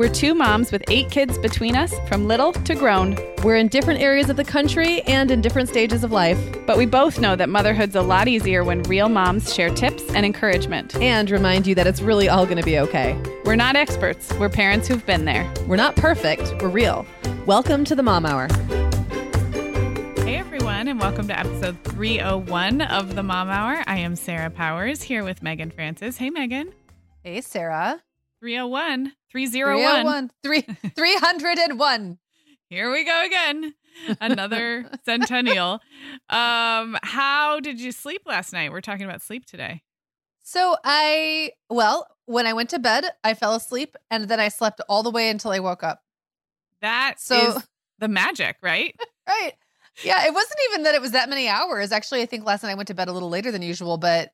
We're two moms with eight kids between us, from little to grown. We're in different areas of the country and in different stages of life. But we both know that motherhood's a lot easier when real moms share tips and encouragement. And remind you that it's really all going to be okay. We're not experts, we're parents who've been there. We're not perfect, we're real. Welcome to the Mom Hour. Hey everyone, and welcome to episode 301 of the Mom Hour. I am Sarah Powers here with Meagan Francis. Hey Meagan. Hey Sarah. 301. 301. 301. 301. Here we go again. Another centennial. Um, how did you sleep last night? We're talking about sleep today. So I, well, when I went to bed, I fell asleep and then I slept all the way until I woke up. That so, is the magic, right? right. Yeah, it wasn't even that it was that many hours. Actually, I think last night I went to bed a little later than usual, but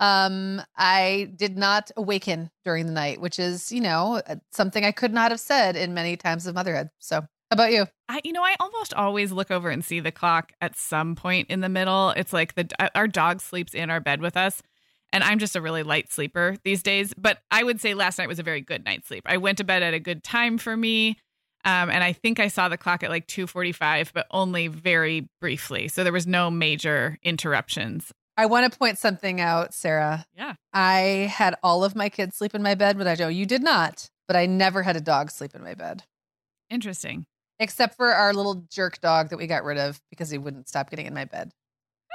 um, I did not awaken during the night, which is, you know, uh, something I could not have said in many times of motherhood. So, how about you? I, you know, I almost always look over and see the clock at some point in the middle. It's like the our dog sleeps in our bed with us, and I'm just a really light sleeper these days. But I would say last night was a very good night's sleep. I went to bed at a good time for me. Um, and I think I saw the clock at like 2:45, but only very briefly. So there was no major interruptions. I want to point something out, Sarah. Yeah. I had all of my kids sleep in my bed, but I know you did not. But I never had a dog sleep in my bed. Interesting. Except for our little jerk dog that we got rid of because he wouldn't stop getting in my bed.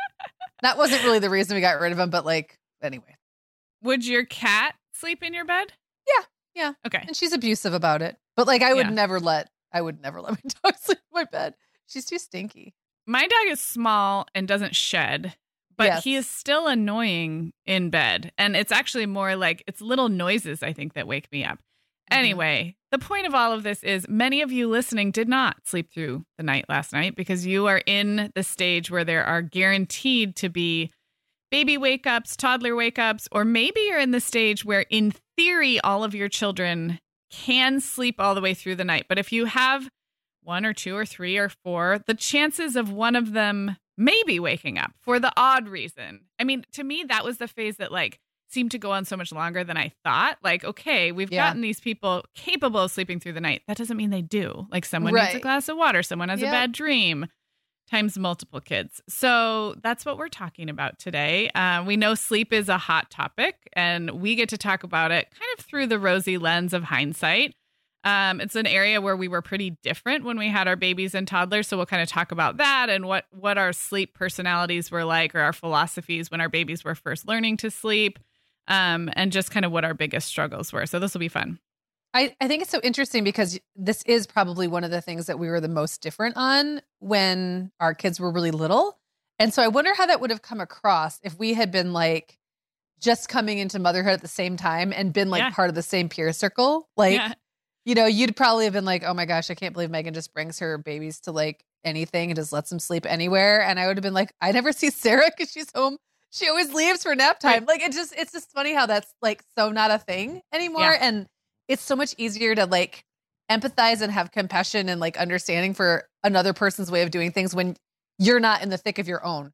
that wasn't really the reason we got rid of him, but like, anyway. Would your cat sleep in your bed? Yeah. Yeah. Okay. And she's abusive about it. But like, I would yeah. never let, I would never let my dog sleep in my bed. She's too stinky. My dog is small and doesn't shed but yes. he is still annoying in bed. And it's actually more like it's little noises, I think, that wake me up. Mm-hmm. Anyway, the point of all of this is many of you listening did not sleep through the night last night because you are in the stage where there are guaranteed to be baby wake ups, toddler wake ups, or maybe you're in the stage where, in theory, all of your children can sleep all the way through the night. But if you have one or two or three or four, the chances of one of them maybe waking up for the odd reason. I mean, to me, that was the phase that like seemed to go on so much longer than I thought. Like, okay, we've yeah. gotten these people capable of sleeping through the night. That doesn't mean they do. Like, someone right. needs a glass of water, someone has a bad dream, times multiple kids. So that's what we're talking about today. Uh, we know sleep is a hot topic, and we get to talk about it kind of through the rosy lens of hindsight. Um, it's an area where we were pretty different when we had our babies and toddlers. So we'll kind of talk about that and what what our sleep personalities were like, or our philosophies when our babies were first learning to sleep, um, and just kind of what our biggest struggles were. So this will be fun. I, I think it's so interesting because this is probably one of the things that we were the most different on when our kids were really little. And so I wonder how that would have come across if we had been like just coming into motherhood at the same time and been like yeah. part of the same peer circle. Like yeah you know, you'd probably have been like, oh my gosh, I can't believe Meagan just brings her babies to like anything and just lets them sleep anywhere. And I would have been like, I never see Sarah because she's home. She always leaves for nap time. Like it just, it's just funny how that's like so not a thing anymore. Yeah. And it's so much easier to like empathize and have compassion and like understanding for another person's way of doing things when you're not in the thick of your own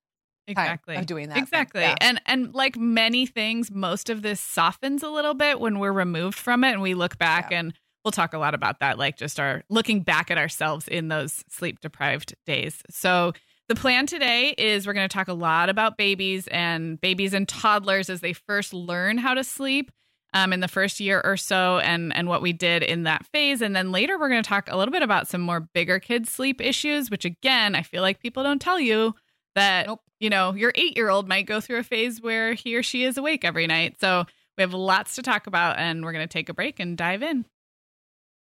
exactly of doing that exactly yeah. and and like many things most of this softens a little bit when we're removed from it and we look back yeah. and we'll talk a lot about that, like just our looking back at ourselves in those sleep deprived days. So, the plan today is we're going to talk a lot about babies and babies and toddlers as they first learn how to sleep um, in the first year or so and and what we did in that phase and then later we're going to talk a little bit about some more bigger kids sleep issues which again i feel like people don't tell you that nope. you know your eight year old might go through a phase where he or she is awake every night so we have lots to talk about and we're going to take a break and dive in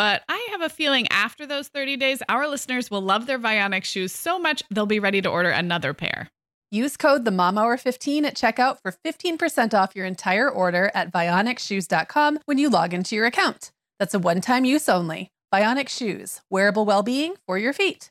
But I have a feeling after those 30 days, our listeners will love their Vionic shoes so much they'll be ready to order another pair. Use code the Mom Hour 15 at checkout for 15% off your entire order at vionicshoes.com when you log into your account. That's a one-time use only. Vionic Shoes, wearable well-being for your feet.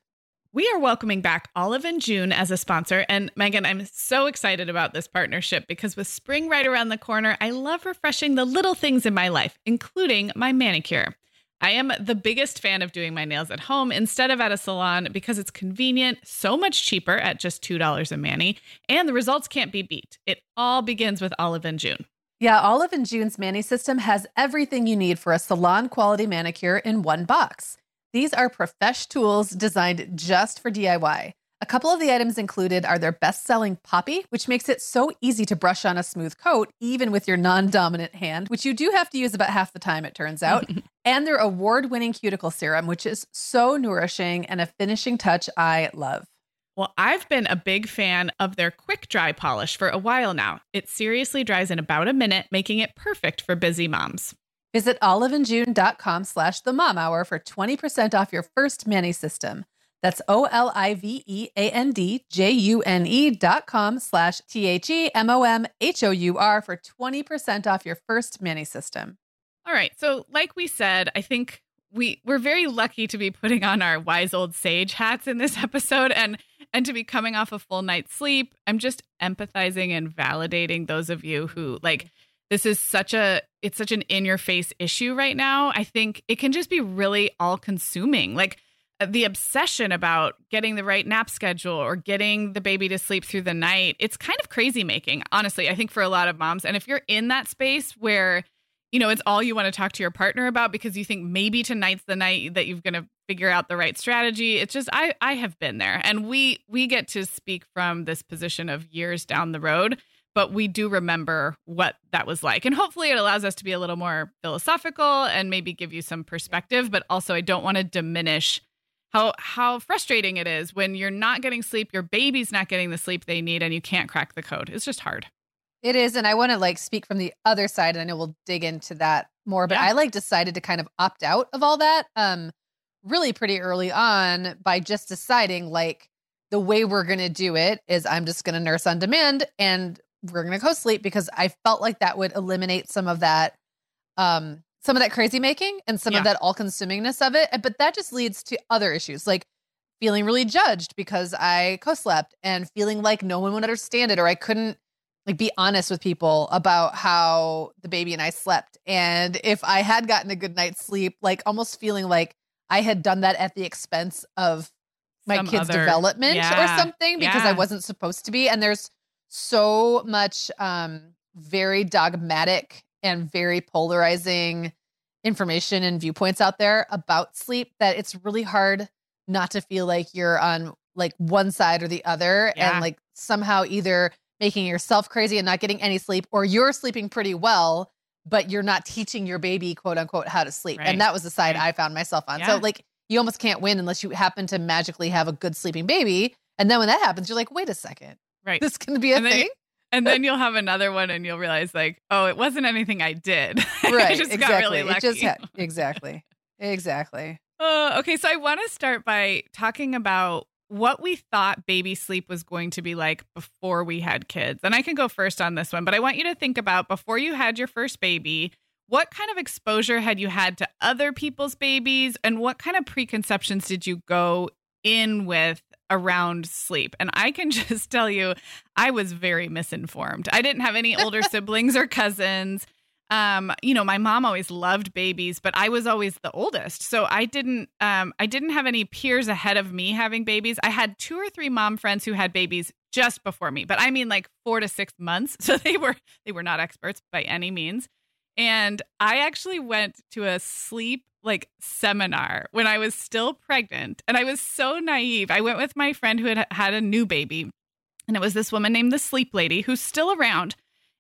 We are welcoming back Olive and June as a sponsor. And Meagan, I'm so excited about this partnership because with spring right around the corner, I love refreshing the little things in my life, including my manicure. I am the biggest fan of doing my nails at home instead of at a salon because it's convenient, so much cheaper at just $2 a mani, and the results can't be beat. It all begins with Olive and June. Yeah, Olive and June's Mani system has everything you need for a salon quality manicure in one box. These are profesh tools designed just for DIY. A couple of the items included are their best selling Poppy, which makes it so easy to brush on a smooth coat, even with your non dominant hand, which you do have to use about half the time, it turns out. and their award winning cuticle serum, which is so nourishing and a finishing touch I love. Well, I've been a big fan of their quick dry polish for a while now. It seriously dries in about a minute, making it perfect for busy moms. Visit oliveandjune.com slash the mom hour for 20% off your first mani system. That's O L I V E A N D J U N E dot com slash T H E M O M H O U R for 20% off your first mani system. All right. So, like we said, I think we we're very lucky to be putting on our wise old sage hats in this episode and and to be coming off a full night's sleep. I'm just empathizing and validating those of you who like this is such a it's such an in your face issue right now. I think it can just be really all consuming. Like uh, the obsession about getting the right nap schedule or getting the baby to sleep through the night, it's kind of crazy making, honestly, I think for a lot of moms. And if you're in that space where, you know, it's all you want to talk to your partner about because you think maybe tonight's the night that you're going to figure out the right strategy. It's just I I have been there and we we get to speak from this position of years down the road, but we do remember what that was like. And hopefully it allows us to be a little more philosophical and maybe give you some perspective, but also I don't want to diminish how how frustrating it is when you're not getting sleep, your baby's not getting the sleep they need, and you can't crack the code. It's just hard. It is, and I want to like speak from the other side, and I know we'll dig into that more. But yeah. I like decided to kind of opt out of all that, um, really pretty early on by just deciding like the way we're gonna do it is I'm just gonna nurse on demand, and we're gonna co-sleep because I felt like that would eliminate some of that um some of that crazy making and some yeah. of that all consumingness of it. But that just leads to other issues like feeling really judged because I co slept and feeling like no one would understand it or I couldn't like be honest with people about how the baby and I slept. And if I had gotten a good night's sleep, like almost feeling like I had done that at the expense of my Some kid's other, development yeah, or something because yeah. I wasn't supposed to be. And there's so much um very dogmatic and very polarizing information and viewpoints out there about sleep that it's really hard not to feel like you're on like one side or the other yeah. and like somehow either making yourself crazy and not getting any sleep or you're sleeping pretty well but you're not teaching your baby quote unquote how to sleep right. and that was the side right. i found myself on yeah. so like you almost can't win unless you happen to magically have a good sleeping baby. And then when that happens, you're like, wait a second. Right. This can be a and thing. You, and then you'll have another one and you'll realize like, oh, it wasn't anything I did. Right. I just exactly. got really lucky. It just ha- exactly. Exactly. Uh, okay, so I want to start by talking about what we thought baby sleep was going to be like before we had kids. And I can go first on this one, but I want you to think about before you had your first baby, what kind of exposure had you had to other people's babies and what kind of preconceptions did you go in with around sleep? And I can just tell you, I was very misinformed. I didn't have any older siblings or cousins um you know my mom always loved babies but i was always the oldest. So i didn't um i didn't have any peers ahead of me having babies. I had two or three mom friends who had babies just before me but i mean like 4 to 6 months. So they were they were not experts by any means. And i actually went to a sleep like seminar when i was still pregnant and i was so naive. I went with my friend who had had a new baby and it was this woman named the sleep lady who's still around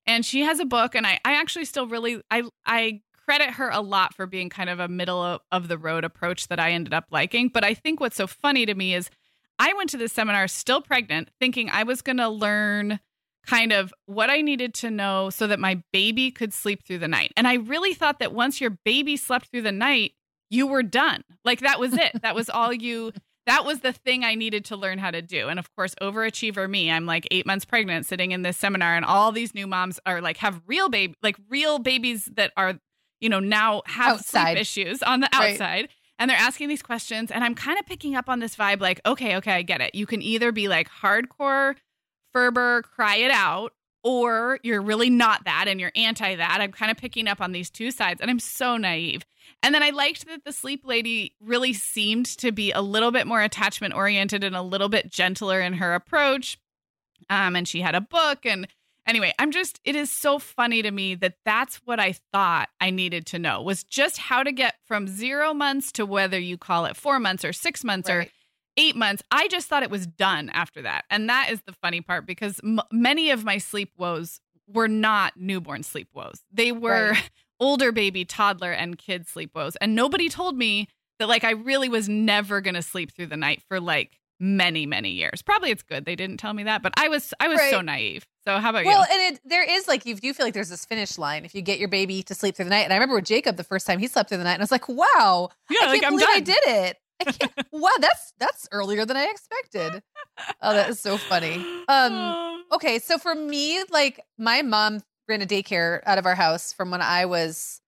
and she has a book and I, I actually still really I I credit her a lot for being kind of a middle of, of the road approach that I ended up liking. But I think what's so funny to me is I went to this seminar still pregnant, thinking I was gonna learn kind of what I needed to know so that my baby could sleep through the night. And I really thought that once your baby slept through the night, you were done. Like that was it. that was all you that was the thing I needed to learn how to do. And of course, overachiever me, I'm like eight months pregnant sitting in this seminar, and all these new moms are like have real baby, like real babies that are, you know, now have outside. sleep issues on the outside. Right. And they're asking these questions, and I'm kind of picking up on this vibe like, okay, okay, I get it. You can either be like hardcore Ferber, cry it out, or you're really not that and you're anti that. I'm kind of picking up on these two sides, and I'm so naive. And then I liked that the sleep lady really seemed to be a little bit more attachment oriented and a little bit gentler in her approach. Um, and she had a book. And anyway, I'm just, it is so funny to me that that's what I thought I needed to know was just how to get from zero months to whether you call it four months or six months right. or eight months. I just thought it was done after that. And that is the funny part because m- many of my sleep woes were not newborn sleep woes. They were right. older baby, toddler, and kid sleep woes. And nobody told me that like I really was never gonna sleep through the night for like many, many years. Probably it's good they didn't tell me that, but I was I was right. so naive. So how about well, you? Well, and it, there is like you do feel like there's this finish line if you get your baby to sleep through the night. And I remember with Jacob the first time he slept through the night, and I was like, wow, yeah, I can't like, believe I did it. I can't, wow, that's that's earlier than I expected. Oh, that is so funny. Um, okay, so for me, like my mom ran a daycare out of our house from when I was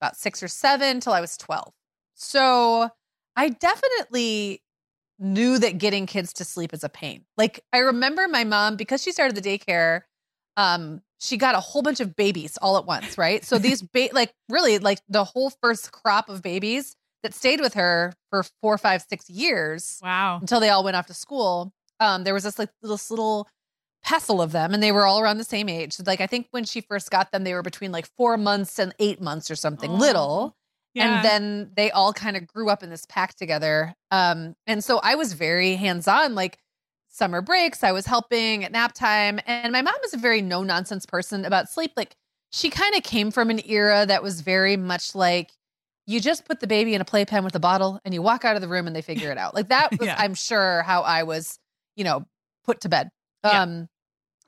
about six or seven till I was 12. So I definitely knew that getting kids to sleep is a pain. Like I remember my mom, because she started the daycare, um, she got a whole bunch of babies all at once, right? So these ba- like really like the whole first crop of babies that stayed with her for four, five, six years. Wow. Until they all went off to school. Um, there was this like this little pestle of them and they were all around the same age. Like I think when she first got them, they were between like four months and eight months or something oh, little. Yeah. And then they all kind of grew up in this pack together. Um, and so I was very hands-on, like summer breaks, I was helping at nap time. And my mom is a very no-nonsense person about sleep. Like she kind of came from an era that was very much like you just put the baby in a playpen with a bottle and you walk out of the room and they figure it out. Like that was, yeah. I'm sure, how I was, you know, put to bed. Um,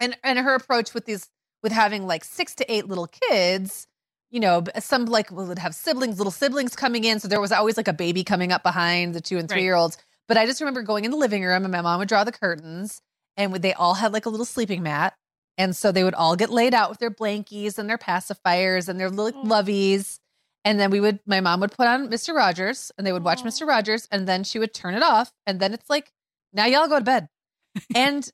and and her approach with these with having like six to eight little kids you know some like would have siblings little siblings coming in. So there was always like a baby coming up behind the two and three right. year olds. But i just remember going in the living room and my mom would draw the curtains and they all had like a little sleeping mat. And so they would all get laid out with their blankies and their pacifiers and their little oh. loveys. And then we would my mom would put on mr rogers and they would watch mr rogers and then she would turn it off. And then it's like now y'all go to bed. And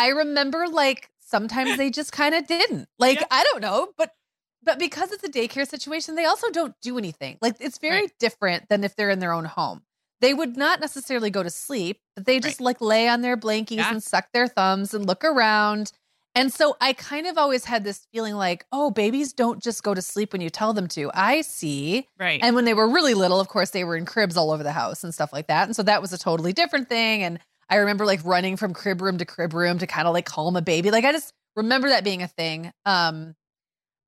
I remember like sometimes they just kind of didn't. Like, yeah. I don't know, but but because it's a daycare situation, they also don't do anything. Like it's very right. different than if they're in their own home. They would not necessarily go to sleep, but they just right. like lay on their blankies yeah. and suck their thumbs and look around. And so I kind of always had this feeling like, oh, babies don't just go to sleep when you tell them to. I see. Right. And when they were really little, of course, they were in cribs all over the house and stuff like that. And so that was a totally different thing. And I remember like running from crib room to crib room to kind of like calm a baby. Like I just remember that being a thing. Um,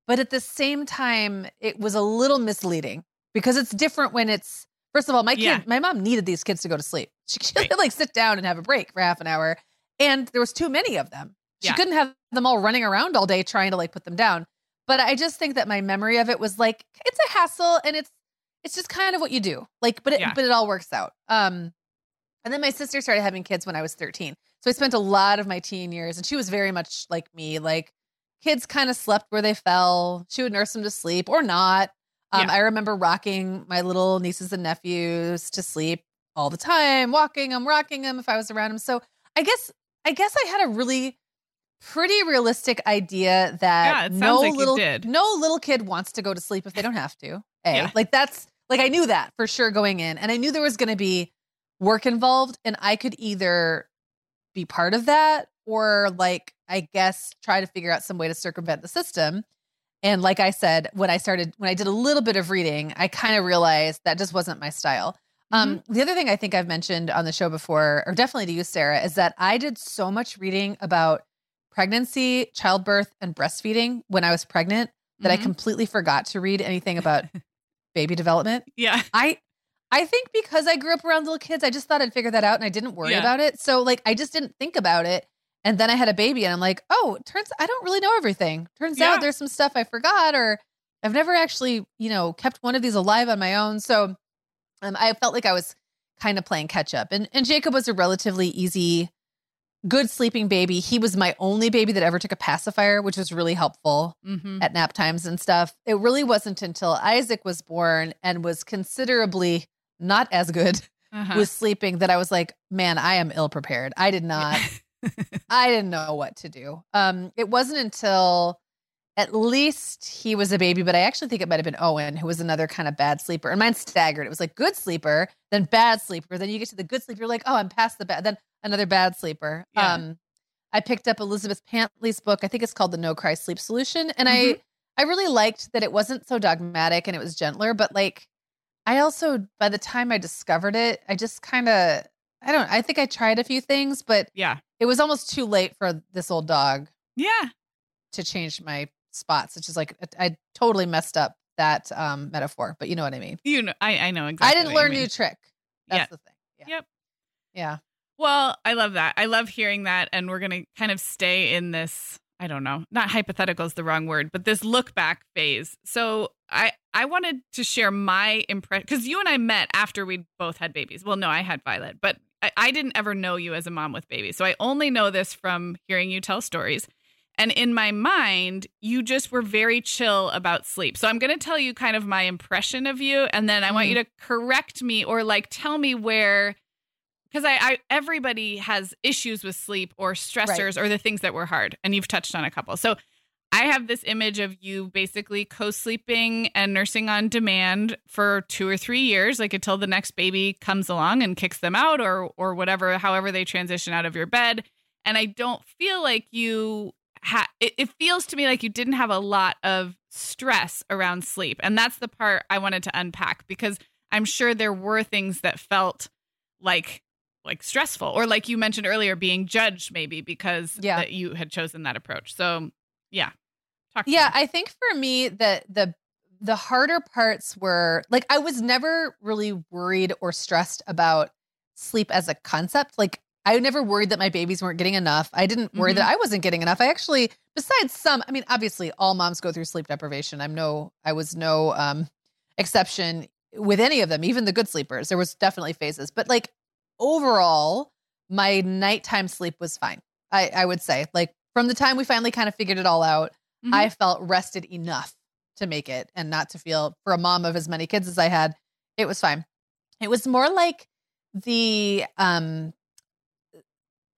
but at the same time, it was a little misleading because it's different when it's First of all, my kid, yeah. my mom needed these kids to go to sleep. She, she right. like sit down and have a break for half an hour, and there was too many of them. She yeah. couldn't have them all running around all day trying to like put them down. But I just think that my memory of it was like it's a hassle and it's it's just kind of what you do. Like, but it yeah. but it all works out. Um, and then my sister started having kids when I was 13. So I spent a lot of my teen years, and she was very much like me. Like kids kind of slept where they fell. She would nurse them to sleep or not. Um, yeah. I remember rocking my little nieces and nephews to sleep all the time, walking them, rocking them if I was around them. So I guess I guess I had a really pretty realistic idea that yeah, no like little no little kid wants to go to sleep if they don't have to. A, yeah. like that's like I knew that for sure going in, and I knew there was going to be work involved, and I could either be part of that or like I guess try to figure out some way to circumvent the system. And like I said, when I started, when I did a little bit of reading, I kind of realized that just wasn't my style. Um, mm-hmm. the other thing I think I've mentioned on the show before, or definitely to you, Sarah, is that I did so much reading about pregnancy, childbirth, and breastfeeding when I was pregnant that mm-hmm. I completely forgot to read anything about baby development. Yeah. I I think because I grew up around little kids, I just thought I'd figure that out and I didn't worry yeah. about it. So like I just didn't think about it. And then I had a baby and I'm like, oh, turns I don't really know everything. Turns yeah. out there's some stuff I forgot or I've never actually, you know, kept one of these alive on my own. So um, I felt like I was kind of playing catch up. And and Jacob was a relatively easy good sleeping baby. He was my only baby that ever took a pacifier, which was really helpful mm-hmm. at nap times and stuff. It really wasn't until Isaac was born and was considerably not as good uh-huh. with sleeping that I was like, man, I am ill prepared. I did not, I didn't know what to do. Um, it wasn't until at least he was a baby, but I actually think it might have been Owen, who was another kind of bad sleeper. And mine staggered. It was like good sleeper, then bad sleeper. Then you get to the good sleep, you're like, oh, I'm past the bad. Then another bad sleeper. Yeah. Um, I picked up Elizabeth Pantley's book. I think it's called The No Cry Sleep Solution, and mm-hmm. I I really liked that it wasn't so dogmatic and it was gentler. But like, I also by the time I discovered it, I just kind of I don't. I think I tried a few things, but yeah, it was almost too late for this old dog. Yeah, to change my spots. It's just like I totally messed up that um, metaphor, but you know what I mean. You know, I, I know exactly. I didn't learn new trick. That's yeah. the thing. Yeah. Yep. Yeah. Well, I love that. I love hearing that, and we're gonna kind of stay in this. I don't know, not hypothetical is the wrong word, but this look back phase. So I I wanted to share my impression because you and I met after we both had babies. Well, no, I had Violet, but I, I didn't ever know you as a mom with babies, so I only know this from hearing you tell stories. And in my mind, you just were very chill about sleep. So I'm going to tell you kind of my impression of you. And then I mm-hmm. want you mm-hmm. to correct me or like tell me where, because I, I, everybody has issues with sleep or stressors right. or the things that were hard. And you've touched on a couple. So I have this image of you basically co sleeping and nursing on demand for two or three years, like until the next baby comes along and kicks them out or, or whatever, however they transition out of your bed. And I don't feel like you ha- it, it feels to me like you didn't have a lot of stress around sleep. And that's the part I wanted to unpack because I'm sure there were things that felt like like stressful or like you mentioned earlier being judged maybe because yeah. that you had chosen that approach. So, yeah. yeah, me. I think for me the the the harder parts were like I was never really worried or stressed about sleep as a concept. Like I never worried that my babies weren't getting enough. I didn't worry mm-hmm. that I wasn't getting enough. I actually, besides some, I mean, obviously all moms go through sleep deprivation. I'm no, I was no um, exception with any of them, even the good sleepers. There was definitely phases, but like overall, my nighttime sleep was fine. I, I would say, like from the time we finally kind of figured it all out, mm-hmm. I felt rested enough to make it and not to feel for a mom of as many kids as I had, it was fine. It was more like the um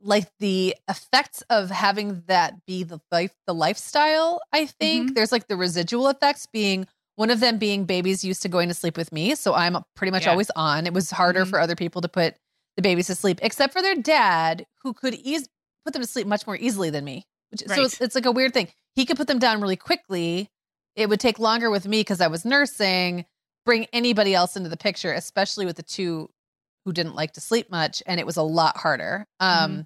like the effects of having that be the life the lifestyle i think mm-hmm. there's like the residual effects being one of them being babies used to going to sleep with me so i'm pretty much yeah. always on it was harder mm-hmm. for other people to put the babies to sleep except for their dad who could ease put them to sleep much more easily than me which, right. so it's, it's like a weird thing. He could put them down really quickly. It would take longer with me because i was nursing. Bring anybody else into the picture especially with the two who didn't like to sleep much and it was a lot harder. Um mm-hmm.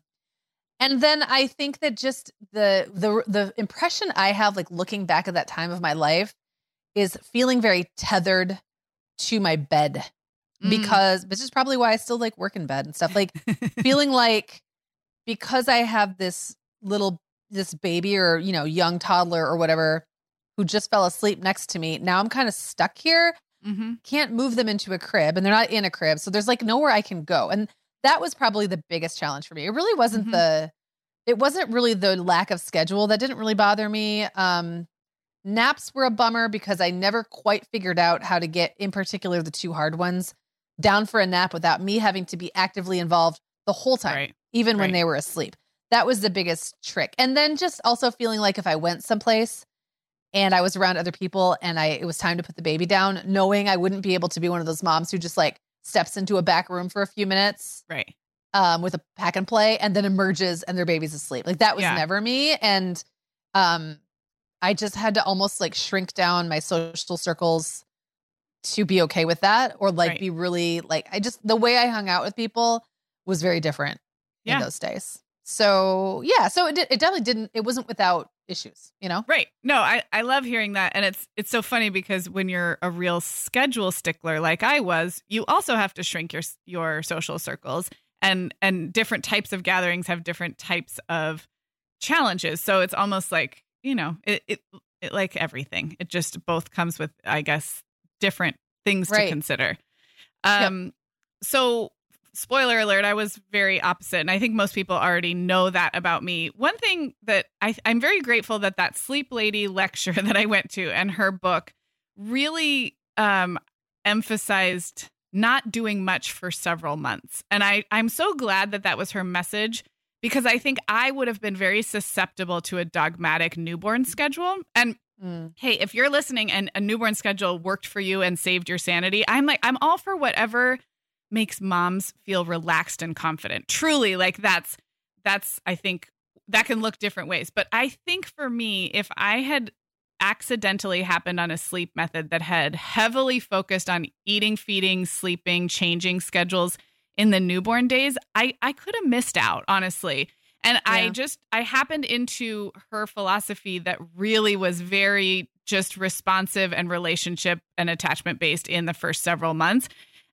and then I think that just the the the impression I have like looking back at that time of my life is feeling very tethered to my bed. Mm. because this is probably why I still like work in bed and stuff. Like feeling like because I have this little this baby or you know young toddler or whatever who just fell asleep next to me. Now I'm kind of stuck here. Mm-hmm. Can't move them into a crib and they're not in a crib. So there's like nowhere I can go. And that was probably the biggest challenge for me. It really wasn't mm-hmm. the it wasn't really the lack of schedule that didn't really bother me. Um naps were a bummer because I never quite figured out how to get in particular the two hard ones down for a nap without me having to be actively involved the whole time, right. even right. when they were asleep. That was the biggest trick. And then just also feeling like if I went someplace and I was around other people and I it was time to put the baby down, knowing I wouldn't be able to be one of those moms who just like steps into a back room for a few minutes. Right. Um, with a pack and play and then emerges and their baby's asleep. Like that was yeah. never me. And um I just had to almost like shrink down my social circles to be okay with that or like right. be really like I just the way I hung out with people was very different yeah. in those days. So yeah, so it did, it definitely didn't it wasn't without issues, you know? Right. No, I I love hearing that and it's it's so funny because when you're a real schedule stickler like I was, you also have to shrink your your social circles and and different types of gatherings have different types of challenges. So it's almost like, you know, it it, it like everything. It just both comes with I guess different things right. to consider. Um yep. so spoiler alert, I was very opposite. And I think most people already know that about me. One thing that I, I'm very grateful that that Sleep Lady lecture that I went to and her book really um, emphasized not doing much for several months. And I, I'm so glad that that was her message because I think I would have been very susceptible to a dogmatic newborn schedule. And Mm. Hey, if you're listening and a newborn schedule worked for you and saved your sanity, I'm like, I'm all for whatever makes moms feel relaxed and confident. Truly, like that's that's I think that can look different ways. But I think for me, if I had accidentally happened on a sleep method that had heavily focused on eating, feeding, sleeping, changing schedules in the newborn days, I I could have missed out, honestly. And yeah. I just I happened into her philosophy that really was very just responsive and relationship and attachment based in the first several months.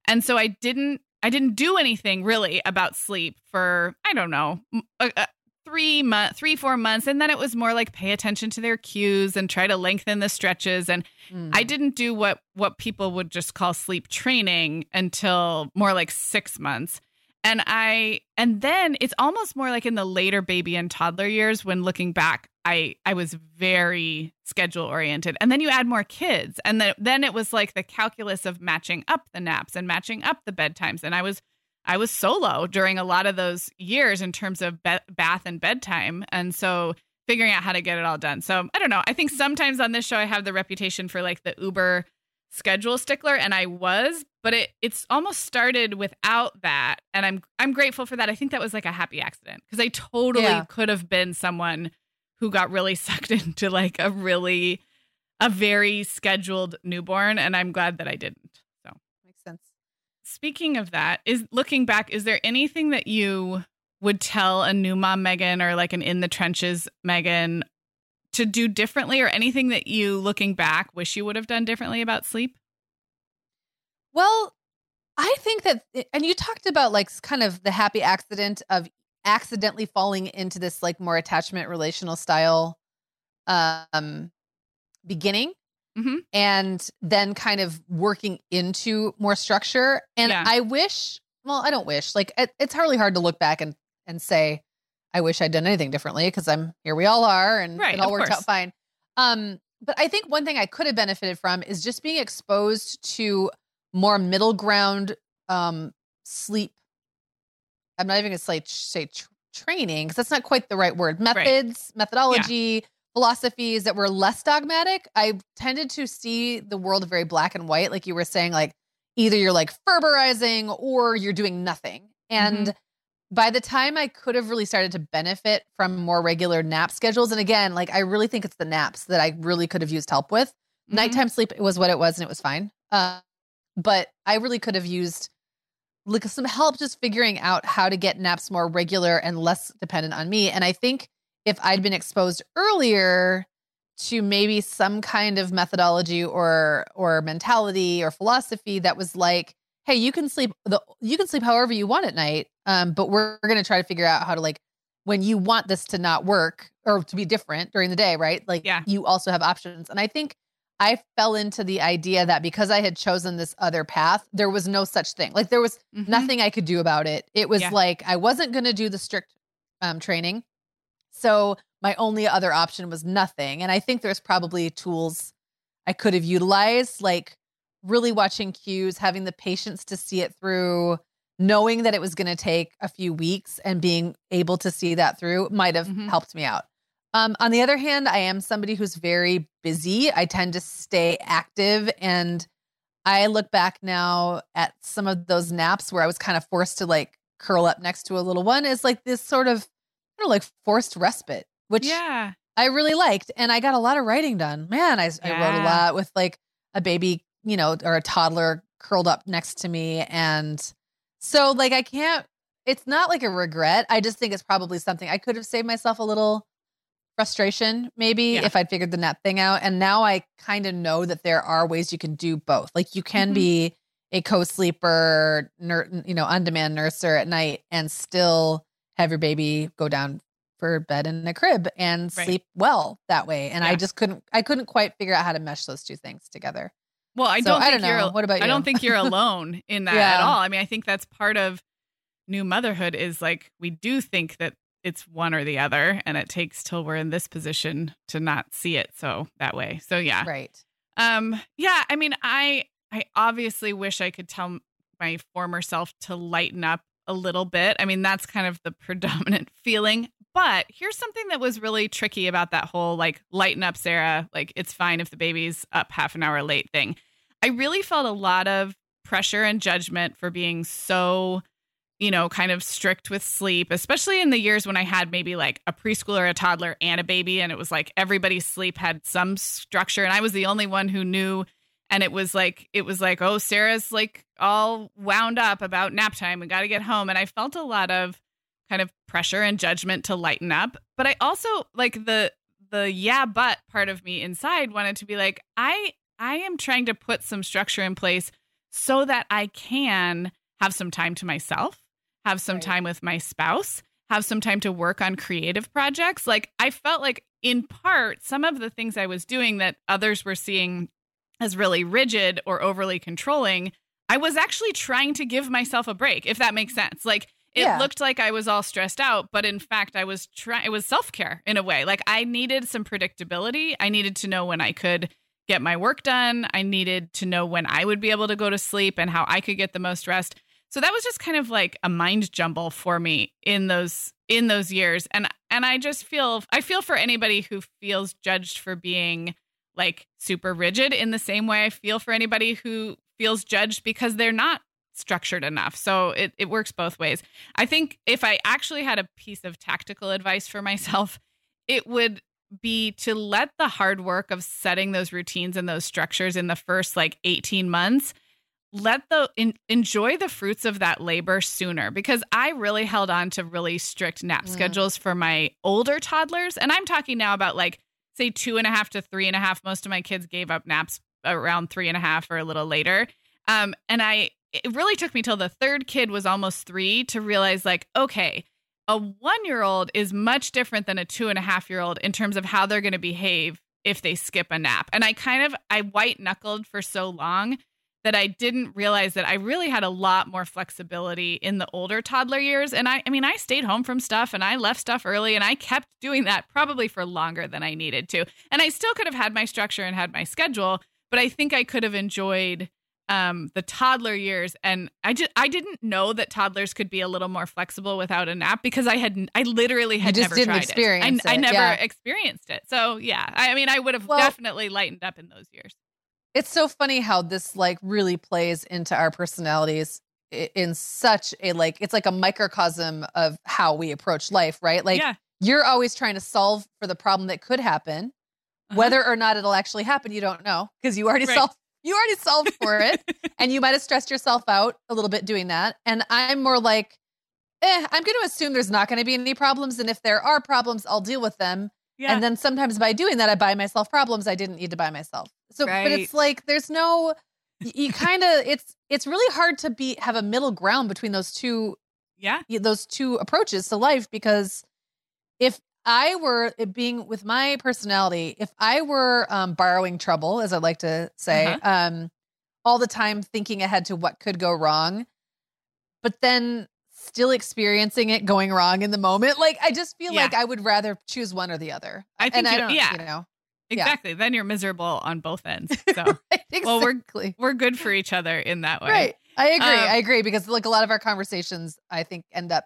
And so I didn't I didn't do anything really about sleep for I don't know a, a three month three four months and then it was more like pay attention to their cues and try to lengthen the stretches and mm. i didn't do what what people would just call sleep training until more like six months and i and then it's almost more like in the later baby and toddler years when looking back I I was very schedule oriented. And then you add more kids and then then it was like the calculus of matching up the naps and matching up the bedtimes and I was I was solo during a lot of those years in terms of be- bath and bedtime and so figuring out how to get it all done. So, I don't know. I think sometimes on this show I have the reputation for like the uber schedule stickler and I was, but it it's almost started without that and I'm I'm grateful for that. I think that was like a happy accident because I totally yeah. could have been someone who got really sucked into like a really a very scheduled newborn and I'm glad that I didn't. So makes sense. Speaking of that, is looking back, is there anything that you would tell a new mom Meagan or like an in the trenches Meagan to do differently or anything that you looking back wish you would have done differently about sleep? Well, I think that and you talked about like kind of the happy accident of accidentally falling into this like more attachment relational style um beginning mm-hmm. and then kind of working into more structure and yeah. i wish well i don't wish like it, it's hardly hard to look back and and say i wish i'd done anything differently because i'm here we all are and right, it all worked course. out fine um but i think one thing i could have benefited from is just being exposed to more middle ground um sleep I'm not even going to say, say training because that's not quite the right word. Methods, right. methodology, yeah. philosophies that were less dogmatic. I tended to see the world very black and white, like you were saying, like either you're like Ferberizing or you're doing nothing. And mm-hmm. By the time I could have really started to benefit from more regular nap schedules, and again, like I really think it's the naps that I really could have used help with. Mm-hmm. Nighttime sleep was what it was, and it was fine. Uh, but I really could have used like some help just figuring out how to get naps more regular and less dependent on me. And I think if I'd been exposed earlier to maybe some kind of methodology or or mentality or philosophy that was like, hey, you can sleep the you can sleep however you want at night. Um, but we're, we're going to try to figure out how to like when you want this to not work or to be different during the day, right? Like yeah. you also have options. And I think I fell into the idea that because I had chosen this other path, there was no such thing. Like there was mm-hmm. nothing I could do about it. It was yeah. like I wasn't going to do the strict um, training. So my only other option was nothing. And I think there's probably tools I could have utilized, like really watching cues, having the patience to see it through, knowing that it was going to take a few weeks and being able to see that through might have mm-hmm. helped me out. Um, on the other hand, I am somebody who's very busy. I tend to stay active. And I look back now at some of those naps where I was kind of forced to like curl up next to a little one is like this sort of, you know, like forced respite, which yeah. I really liked. And I got a lot of writing done. Man, I, yeah. I wrote a lot with like a baby, you know, or a toddler curled up next to me. And so, like, I can't, it's not like a regret. I just think it's probably something I could have saved myself a little frustration maybe yeah. if I'd figured the net thing out. And now I kind of know that there are ways you can do both. Like you can mm-hmm. be a co-sleeper, ner- you know, on-demand nurser at night and still have your baby go down for bed in a crib and right. sleep well that way. And yeah. I just couldn't I couldn't quite figure out how to mesh those two things together. Well, I so, don't think I don't you're what about you? I don't think you're alone in that yeah. at all. I mean, I think that's part of new motherhood is like we do think that it's one or the other and it takes till we're in this position to not see it so that way so yeah right um yeah i mean i i obviously wish i could tell my former self to lighten up a little bit i mean that's kind of the predominant feeling but here's something that was really tricky about that whole like lighten up sarah like it's fine if the baby's up half an hour late thing i really felt a lot of pressure and judgment for being so you know, kind of strict with sleep, especially in the years when I had maybe like a preschooler, a toddler, and a baby. And it was like everybody's sleep had some structure. And I was the only one who knew. And it was like, it was like, oh, Sarah's like all wound up about nap time. We got to get home. And I felt a lot of kind of pressure and judgment to lighten up. But I also like the, the yeah, but part of me inside wanted to be like, I, I am trying to put some structure in place so that I can have some time to myself have some right. time with my spouse, have some time to work on creative projects. Like I felt like in part some of the things I was doing that others were seeing as really rigid or overly controlling, I was actually trying to give myself a break, if that makes sense. Like it yeah. looked like I was all stressed out, but in fact I was trying it was self-care in a way. Like I needed some predictability. I needed to know when I could get my work done. I needed to know when I would be able to go to sleep and how I could get the most rest. So that was just kind of like a mind jumble for me in those in those years and and I just feel I feel for anybody who feels judged for being like super rigid in the same way I feel for anybody who feels judged because they're not structured enough. So it, it works both ways. I think if I actually had a piece of tactical advice for myself, it would be to let the hard work of setting those routines and those structures in the first like 18 months let the in, enjoy the fruits of that labor sooner because I really held on to really strict nap mm. schedules for my older toddlers. And I'm talking now about like, say, two and a half to three and a half. Most of my kids gave up naps around three and a half or a little later. Um, and I, it really took me till the third kid was almost three to realize, like, okay, a one year old is much different than a two and a half year old in terms of how they're going to behave if they skip a nap. And I kind of, I white knuckled for so long that I didn't realize that I really had a lot more flexibility in the older toddler years. And I, I mean, I stayed home from stuff and I left stuff early and I kept doing that probably for longer than I needed to. And I still could have had my structure and had my schedule, but I think I could have enjoyed um, the toddler years. And I just, I didn't know that toddlers could be a little more flexible without a nap because I had, I literally had never tried experience it. I, it. I never yeah. experienced it. So yeah, I mean, I would have well, definitely lightened up in those years. It's so funny how this like really plays into our personalities in such a like it's like a microcosm of how we approach life, right? Like yeah. you're always trying to solve for the problem that could happen. Uh-huh. Whether or not it'll actually happen, you don't know because you already right. solved you already solved for it and you might have stressed yourself out a little bit doing that. And I'm more like, eh, I'm going to assume there's not going to be any problems. And if there are problems, I'll deal with them. Yeah. And then sometimes by doing that, I buy myself problems I didn't need to buy myself. So, right. but it's like there's no, you kind of, it's it's really hard to be have a middle ground between those two yeah those two approaches to life because if I were being with my personality, if I were um, borrowing trouble, as I like to say, uh-huh. um, all the time thinking ahead to what could go wrong, but then still experiencing it going wrong in the moment, like I just feel yeah. like I would rather choose one or the other. I think and I don't, yeah. you know. Exactly. Yeah. Then you're miserable on both ends. So, right, exactly. well, we're we're good for each other in that way. Right. I agree. Um, I agree because like a lot of our conversations, I think end up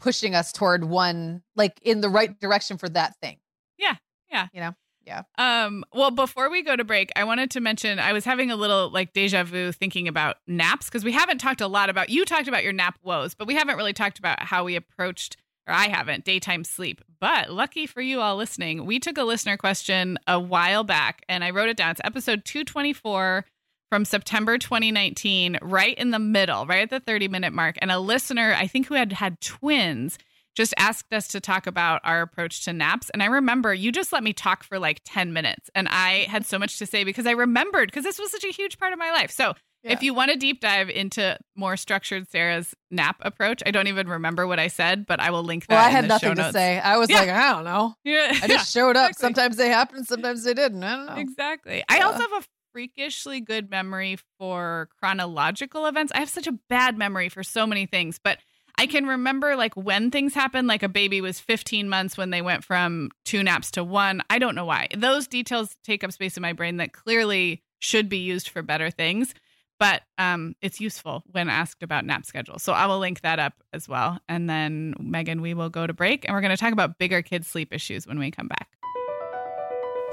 pushing us toward one like in the right direction for that thing. Yeah. Yeah. You know. Yeah. Um, well, before we go to break, I wanted to mention I was having a little like deja vu thinking about naps because we haven't talked a lot about you talked about your nap woes, but we haven't really talked about how we approached or I haven't daytime sleep. But lucky for you all listening, we took a listener question a while back and I wrote it down. It's episode 224 from September 2019, right in the middle, right at the 30 minute mark. And a listener, I think who had had twins, just asked us to talk about our approach to naps. And I remember you just let me talk for like 10 minutes. And I had so much to say because I remembered, because this was such a huge part of my life. So yeah. if you want to deep dive into more structured Sarah's nap approach, I don't even remember what I said, but I will link that. Well, I had nothing to say. I was yeah. like, I don't know. Yeah. I just showed up. Exactly. Sometimes they happen, sometimes they didn't. I don't know. Exactly. I also have a freakishly good memory for chronological events. I have such a bad memory for so many things, but I can remember like when things happened, like a baby was 15 months when they went from two naps to one. I don't know why. Those details take up space in my brain that clearly should be used for better things, but um, it's useful when asked about nap schedules. So I will link that up as well. And then, Meagan, we will go to break and we're going to talk about bigger kids' sleep issues when we come back.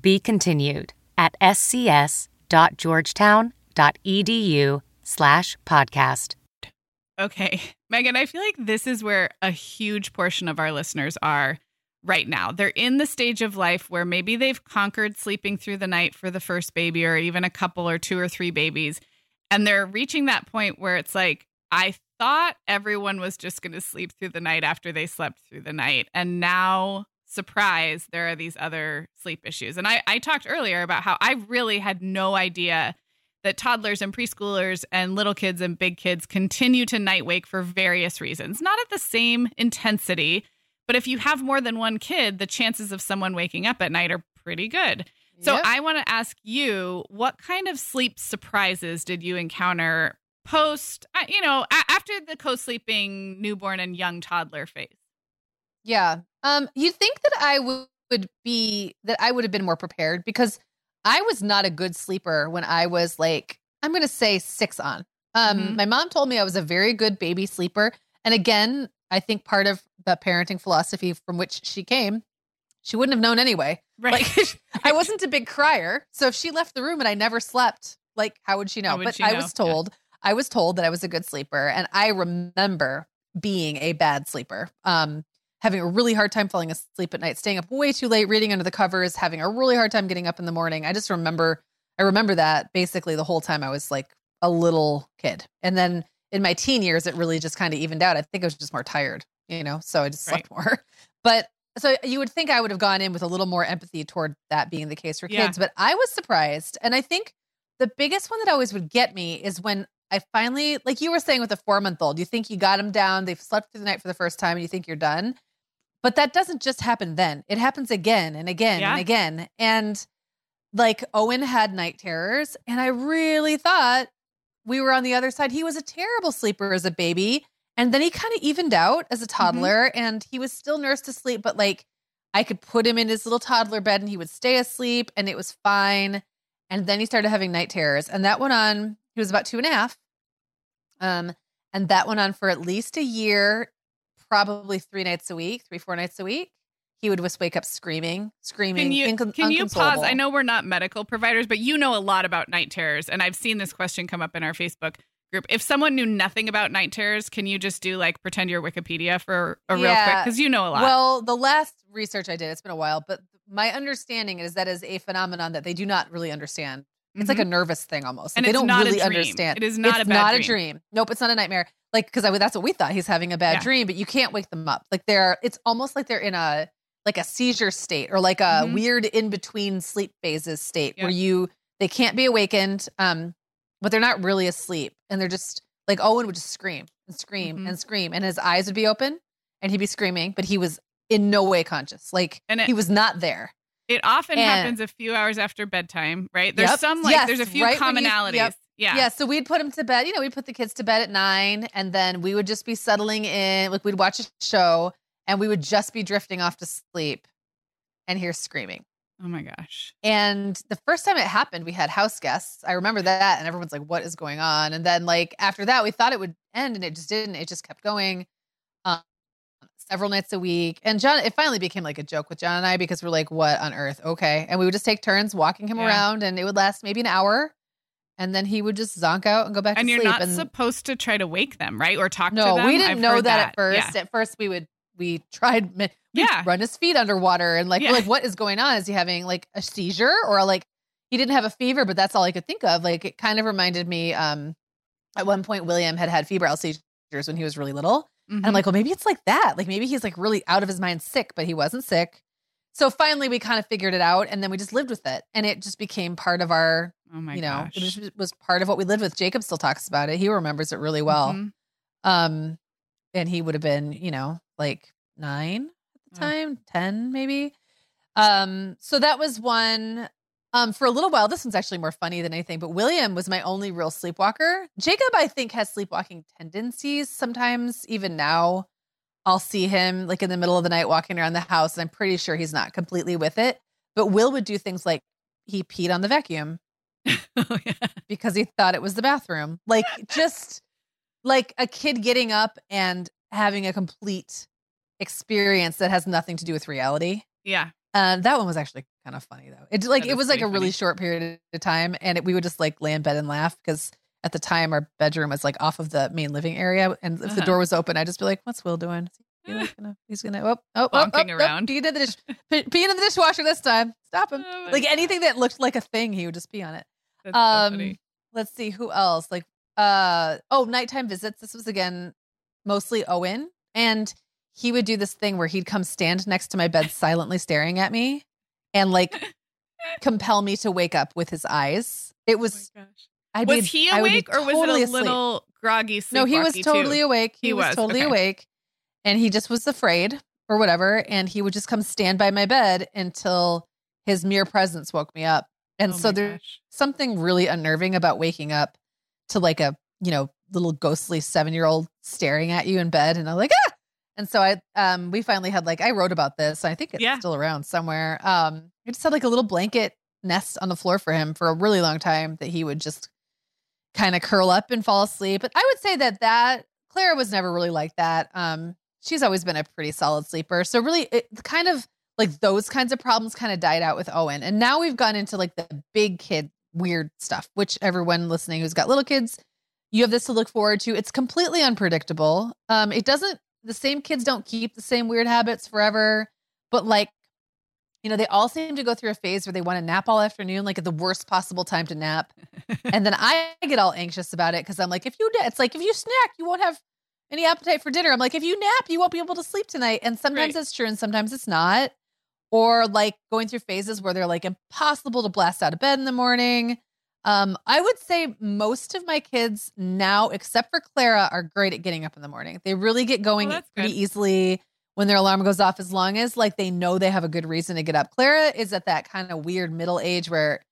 be continued at scs.georgetown.edu slash podcast. Okay. Meagan, I feel like this is where a huge portion of our listeners are right now. They're in the stage of life where maybe they've conquered sleeping through the night for the first baby or even a couple or two or three babies. And they're reaching that point where it's like, I thought everyone was just going to sleep through the night after they slept through the night. And now surprise, there are these other sleep issues. And I, I talked earlier about how I really had no idea that toddlers and preschoolers and little kids and big kids continue to night wake for various reasons, not at the same intensity. But if you have more than one kid, the chances of someone waking up at night are pretty good. So yep. I want to ask you, what kind of sleep surprises did you encounter post, uh, you know, after the co-sleeping newborn and young toddler phase? Yeah. Um, you'd think that I w- would be that I would have been more prepared because I was not a good sleeper when I was like, I'm gonna say six on. Um, mm-hmm. my mom told me I was a very good baby sleeper. And again, I think part of the parenting philosophy from which she came, she wouldn't have known anyway. Right. Like I wasn't a big crier. So if she left the room and I never slept, like how would she know? Would but she I know? was told, yeah. I was told that I was a good sleeper. And I remember being a bad sleeper. Um, having a really hard time falling asleep at night, staying up way too late, reading under the covers, having a really hard time getting up in the morning. I just remember, I remember that basically the whole time I was like a little kid. And then in my teen years, it really just kind of evened out. I think I was just more tired, you know, so I just right. slept more. But so you would think I would have gone in with a little more empathy toward that being the case for kids, but I was surprised. And I think the biggest one that always would get me is when I finally, like you were saying with a four month old, you think you got them down, they've slept through the night for the first time, and you think you're done. But that doesn't just happen then. It happens again and again yeah. and again. And like Owen had night terrors, and I really thought we were on the other side. He was a terrible sleeper as a baby. And then he kind of evened out as a mm-hmm. toddler mm-hmm. and he was still nursed to sleep, but like I could put him in his little toddler bed and he would stay asleep and it was fine. And then he started having night terrors. And that went on, he was about two and a half. Um, and that went on for at least a year, probably three nights a week, three, four nights a week he would just wake up screaming, screaming. Can you, incon- can you pause? I know we're not medical providers, but you know a lot about night terrors. And I've seen this question come up in our Facebook group. If someone knew nothing about night terrors, can you just do like pretend you're Wikipedia for a yeah. real quick? Because you know a lot. Well, the last research I did, it's been a while, but my understanding is that is a phenomenon that they do not really understand. It's mm-hmm. like a nervous thing almost. And they don't really understand. It is not it's a not dream. a dream. Nope, it's not a nightmare. Like because that's what we thought. He's having a bad yeah. dream, but you can't wake them up. Like they're. It's almost like they're in a like a seizure state or like a mm-hmm. weird in between sleep phases state yeah. where you they can't be awakened um but they're not really asleep and they're just like Owen would just scream and scream mm-hmm. and scream and his eyes would be open and he'd be screaming but he was in no way conscious like and it, he was not there it often and, happens a few hours after bedtime right there's yep, some like yes, there's a few right commonalities you, yep. Yeah. Yeah. So we'd put him to bed. You know, we'd put the kids to bed at nine and then we would just be settling in. Like we'd watch a show and we would just be drifting off to sleep and hear screaming. Oh my gosh. And the first time it happened, we had house guests. I remember that. And everyone's like, what is going on? And then, like, after that, we thought it would end and it just didn't. It just kept going um, several nights a week. And John, it finally became like a joke with John and I because we're like, what on earth? Okay. And we would just take turns walking him yeah. around and it would last maybe an hour. And then he would just zonk out and go back and to sleep. And you're not supposed to try to wake them, right? Or talk no, to them. No, we didn't I've know that, that, at first. Yeah. At first, we would we tried we yeah run his feet underwater and like yeah. like what is going on is he having like a seizure or like he didn't have a fever but that's all i could think of like it kind of reminded me um at one point william had had febrile seizures when he was really little mm-hmm. and i'm mm-hmm. like well maybe it's like that like maybe he's like really out of his mind sick but he wasn't sick so finally we kind of figured it out and then we just lived with it and it just became part of our oh my you know gosh. it just was part of what we lived with jacob still talks about it he remembers it really well mm-hmm. um and he would have been you know like nine at the time, 10 maybe. Um, so that was one. Um, for a little while, this one's actually more funny than anything, but William was my only real sleepwalker. Jacob, I think, has sleepwalking tendencies. Sometimes, even now, I'll see him like in the middle of the night walking around the house, and I'm pretty sure he's not completely with it. But Will would do things like he peed on the vacuum oh, yeah. because he thought it was the bathroom. Like, just like a kid getting up and having a complete experience that has nothing to do with reality. Yeah. Uh, that one was actually kind of funny though. It like it was like a funny. really short period of time, and it, we would just like lay in bed and laugh because at the time our bedroom was like off of the main living area, and if uh-huh. the door was open, I'd just be like, "What's Will doing? He like gonna, he's gonna oh oh bonking oh, oh, around, oh, peeing in the dish, peeing in the dishwasher this time. Stop him! Oh like anything that looked like a thing, he would just pee on it. That's um, so let's see who else. Like uh oh, nighttime visits. This was again mostly Owen, and he would do this thing where he'd come stand next to my bed silently staring at me and like compel me to wake up with his eyes. It was oh I'd was be, he awake or was it a asleep. little groggy No, he was totally too? awake. He, he was, was, totally okay. awake. And he just was afraid or whatever. And he would just come stand by my bed until his mere presence woke me up. And oh so there's gosh. something really unnerving about waking up to like a, you know, little ghostly seven year old staring at you in bed. And I'm like, ah, and so I um we finally had like I wrote about this. I think it's yeah. still around somewhere. Um I just had like a little blanket nest on the floor for him for a really long time that he would just kind of curl up and fall asleep. But I would say that that Clara was never really like that. Um she's always been a pretty solid sleeper. So really it kind of like those kinds of problems kind of died out with Owen. And now we've gone into like the big kid weird stuff, which everyone listening who's got little kids, you have this to look forward to. It's completely unpredictable. Um, it doesn't the same kids don't keep the same weird habits forever, but like, you know, they all seem to go through a phase where they want to nap all afternoon, like at the worst possible time to nap. and then I get all anxious about it because I'm like, if you, it's like, if you snack, you won't have any appetite for dinner. I'm like, if you nap, you won't be able to sleep tonight. And sometimes right. it's true and sometimes it's not. Or like going through phases where they're like impossible to blast out of bed in the morning. Um, I would say most of my kids now, except for Clara, are great at getting up in the morning. They really get going oh, pretty easily when their alarm goes off, as long as like they know they have a good reason to get up. Clara is at that kind of weird middle age where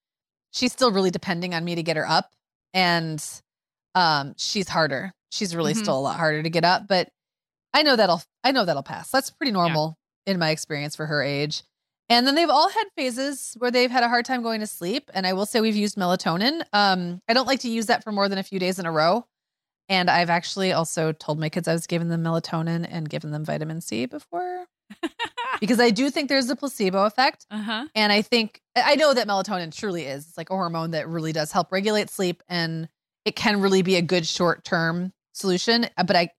she's still really depending on me to get her up. And um, she's harder. She's really mm-hmm. still a lot harder to get up, but I know that'll I know that'll pass. That's pretty normal yeah. in my experience for her age. And then they've all had phases where they've had a hard time going to sleep. And I will say we've used melatonin. Um, I don't like to use that for more than a few days in a row. And I've actually also told my kids I was giving them melatonin and given them vitamin C before. because I do think there's a placebo effect. Uh-huh. And I think, I know that melatonin truly is. It's like a hormone that really does help regulate sleep and it can really be a good short term solution. But I,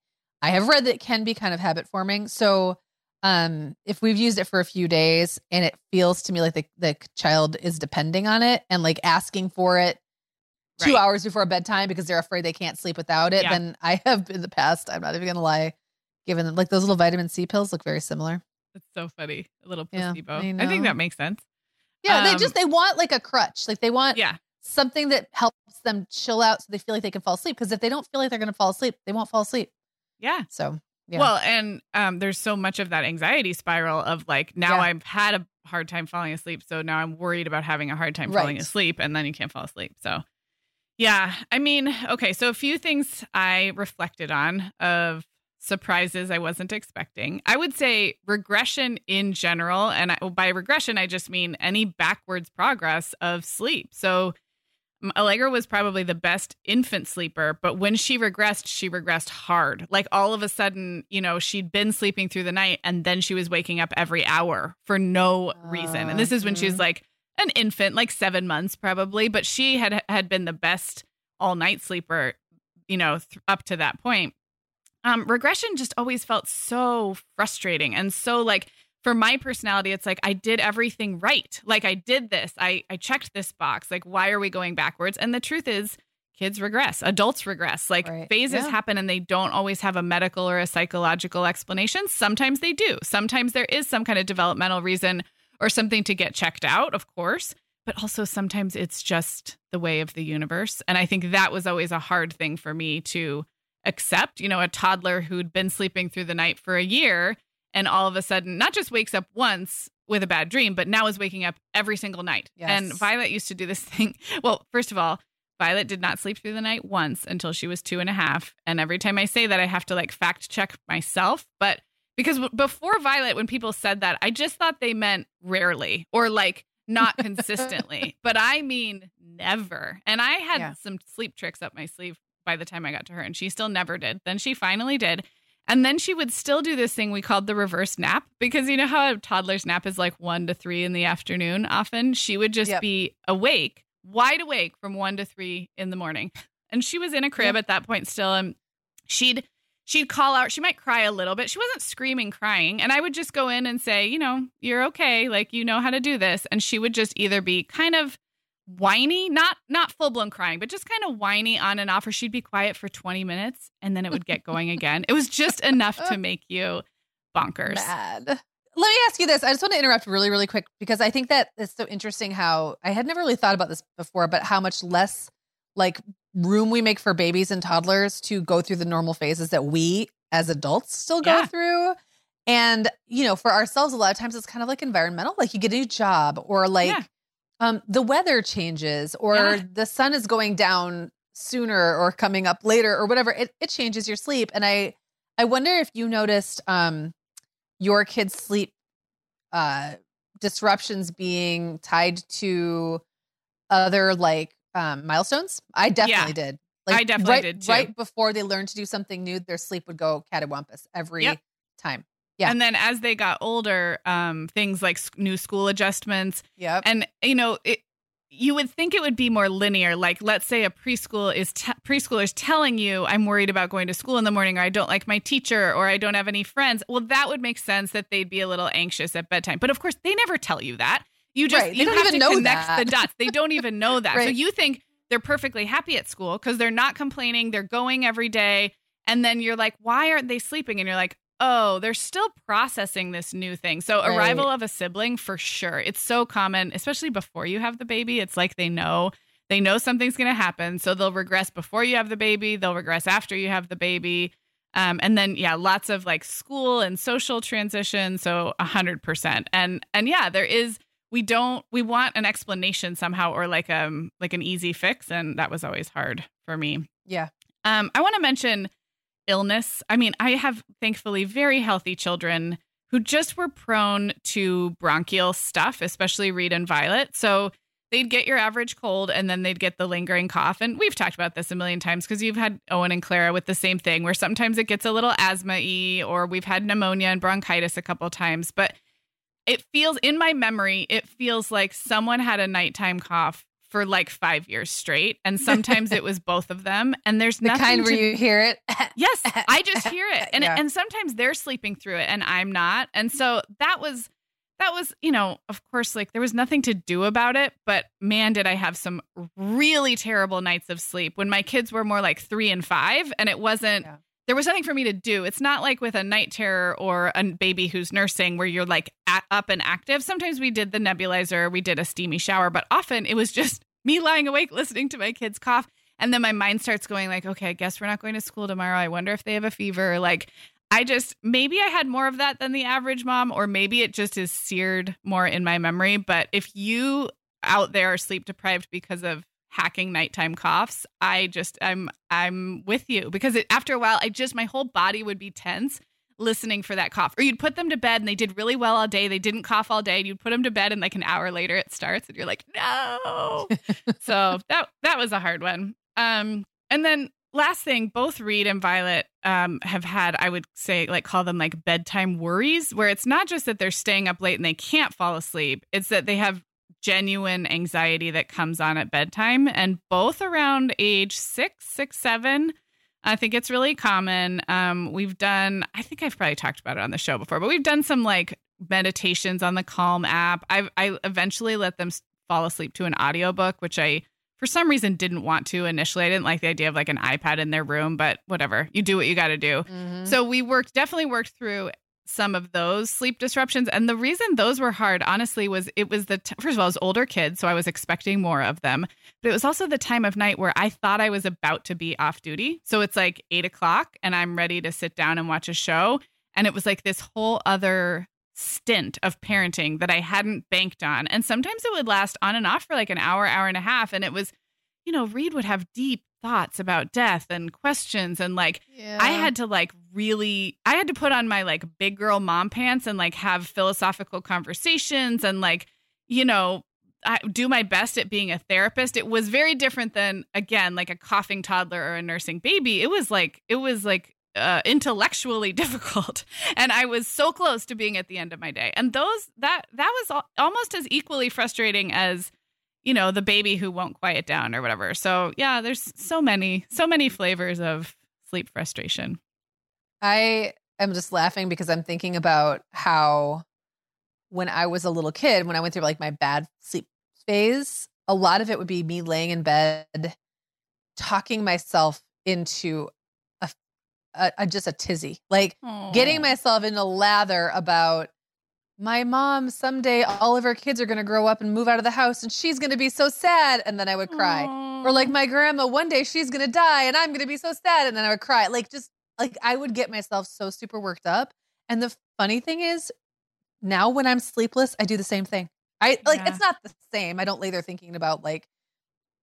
I have read that it can be kind of habit forming. So um if we've used it for a few days and it feels to me like the, the child is depending on it and like asking for it two right. hours before bedtime because they're afraid they can't sleep without it yeah. then i have in the past i'm not even gonna lie given them like those little vitamin c pills look very similar it's so funny a little placebo yeah, I, I, think that makes sense yeah um, they just they want like a crutch like they want yeah something that helps them chill out so they feel like they can fall asleep because if they don't feel like they're gonna fall asleep they won't fall asleep yeah so yeah. Well, and um, there's so much of that anxiety spiral of like now yeah. I've had a hard time falling asleep, so now I'm worried about having a hard time right. falling asleep, and then you can't fall asleep. So, yeah, I mean, okay, so a few things I reflected on of surprises I wasn't expecting. I would say regression in general, and I, by regression I just mean any backwards progress of sleep. So Allegra was probably the best infant sleeper, but when she regressed, she regressed hard. Like all of a sudden, you know, she'd been sleeping through the night and then she was waking up every hour for no reason. And this is when she's mm-hmm. like an infant, like 7 months probably, but she had had been the best all-night sleeper, you know, th- up to that point. Um regression just always felt so frustrating and so like for my personality it's like i did everything right. Like i did this. I i checked this box. Like why are we going backwards? And the truth is kids regress adults regress. Like right. phases yeah. happen and they don't always have a medical or a psychological explanation. Sometimes they do. Sometimes there is some kind of developmental reason or something to get checked out of course. But also sometimes it's just the way of the universe. And i think that was always a hard thing for me to accept. You know a toddler who'd been sleeping through the night for a year and all of a sudden not just wakes up once with a bad dream, but now is waking up every single night. Yes. And Violet used to do this thing. Well, first of all, Violet did not sleep through the night once until she was two and a half. And every time I say that, I have to like fact check myself. But because before Violet, when people said that, I just thought they meant rarely or like not consistently. but I mean never. And I had yeah. some sleep tricks up my sleeve by the time I got to her, and she still never did. Then she finally did. And then she would still do this thing we called the reverse nap because you know how a toddler's nap is like one to three in the afternoon often? She would just yep. be awake, wide awake from one to three in the morning. And she was in a crib yep. at that point still. And she'd she'd call out, she might cry a little bit. She wasn't screaming, crying. And I would just go in and say, you know, you're okay. Like, you know how to do this. And she would just either be kind of whiny, not not full blown crying, but just kind of whiny on and off, or she'd be quiet for 20 minutes and then it would get going again. It was just enough to make you bonkers. Mad. Let me ask you this. I just want to interrupt really, really quick because I think that it's so interesting how I had never really thought about this before, but how much less like room we make for babies and toddlers to go through the normal phases that we as adults still go yeah. through. And, you know, for ourselves, a lot of times it's kind of like environmental, like you get a new job or like, yeah um, the weather changes or yeah. the sun is going down sooner or coming up later or whatever it, it changes your sleep and i i wonder if you noticed um your kids sleep uh disruptions being tied to other like um milestones i definitely yeah, did like i definitely right, did too. right before they learned to do something new their sleep would go catawampus every yep. time yeah. And then as they got older, um, things like new school adjustments. Yeah. And you know, it you would think it would be more linear. Like, let's say a preschool is t- preschoolers telling you, "I'm worried about going to school in the morning," or "I don't like my teacher," or "I don't have any friends." Well, that would make sense that they'd be a little anxious at bedtime. But of course, they never tell you that. You just right. you don't even know connect that. the dots. They don't even know that. right. So you think they're perfectly happy at school because they're not complaining. They're going every day. And then you're like, why aren't they sleeping? And you're like, oh, they're still processing this new thing. So, right. arrival of a sibling for sure. It's so common, especially before you have the baby. It's like they know they know something's going to happen, so they'll regress before you have the baby. They'll regress after you have the baby. Um, and then yeah, lots of like school and social transition. So a hundred percent. And and yeah, there is we don't we want an explanation somehow or like um like an easy fix, and that was always hard for me. Yeah. Um, I want to mention illness. I mean, I have thankfully very healthy children who just were prone to bronchial stuff, especially Reed and Violet. So they'd get your average cold and then they'd get the lingering cough. And we've talked about this a million times because you've had Owen and Clara with the same thing where sometimes it gets a little asthma y or we've had pneumonia and bronchitis a couple times. But it feels in my memory, it feels like someone had a nighttime cough for like five years straight. And sometimes it was both of them. And there's the nothing kind where to, you hear it. yes, I just hear it. And yeah. and sometimes they're sleeping through it and I'm not. And so that was that was, you know, of course, like there was nothing to do about it, but man, did I have some really terrible nights of sleep when my kids were more like three and five, and it wasn't. Yeah. There was nothing for me to do. It's not like with a night terror or a baby who's nursing where you're like at, up and active. Sometimes we did the nebulizer, we did a steamy shower, but often it was just me lying awake listening to my kids cough and then my mind starts going like okay i guess we're not going to school tomorrow i wonder if they have a fever like I just maybe I had more of that than the average mom, or maybe it just is seared more in my memory. But if you out there are sleep deprived because of hacking nighttime coughs, I just I'm I'm with you because it, after a while, I just my whole body would be tense listening for that cough. Or you'd put them to bed and they did really well all day. They didn't cough all day. And you'd put them to bed and like an hour later it starts and you're like, no. so that that was a hard one. Um, and then last thing, both Reed and Violet um, have had, I would say, like call them like bedtime worries, where it's not just that they're staying up late and they can't fall asleep, it's that they have genuine anxiety that comes on at bedtime. And both around age six, six, seven, I think it's really common. Um, we've done, I think I've probably talked about it on the show before, but we've done some like meditations on the Calm app. I I eventually let them fall asleep to an audiobook, which I for some reason didn't want to initially. I didn't like the idea of like an iPad in their room, but whatever. You do what you got to do. Mm-hmm. So we worked definitely worked through some of those sleep disruptions and the reason those were hard honestly was it was the t- first of all I was older kids so I was expecting more of them but it was also the time of night where I thought I was about to be off duty so it's like eight o'clock and I'm ready to sit down and watch a show and it was like this whole other stint of parenting that I hadn't banked on. And sometimes it would last on and off for like an hour, hour and a half. And it was, you know, Reed would have deep thoughts about death and questions. And like, yeah. I had to like really, I had to put on my like big girl mom pants and like have philosophical conversations and like, you know, I do my best at being a therapist. It was very different than again like a coughing toddler or a nursing baby. It was like it was like uh, intellectually difficult and i was so close to being at the end of my day and those that that was almost as equally frustrating as you know the baby who won't quiet down or whatever so yeah there's so many so many flavors of sleep frustration i am just laughing because i'm thinking about how when i was a little kid when i went through like my bad sleep phase a lot of it would be me laying in bed talking myself into a, a just a tizzy, like Aww. getting myself in a lather about my mom someday all of her kids are going to grow up and move out of the house and she's going to be so sad and then i would cry Aww. or like my grandma one day she's going to die and i'm going to be so sad and then i would cry like just like i would get myself so super worked up and the funny thing is now when i'm sleepless i do the same thing i like yeah. it's not the same i don't lay there thinking about like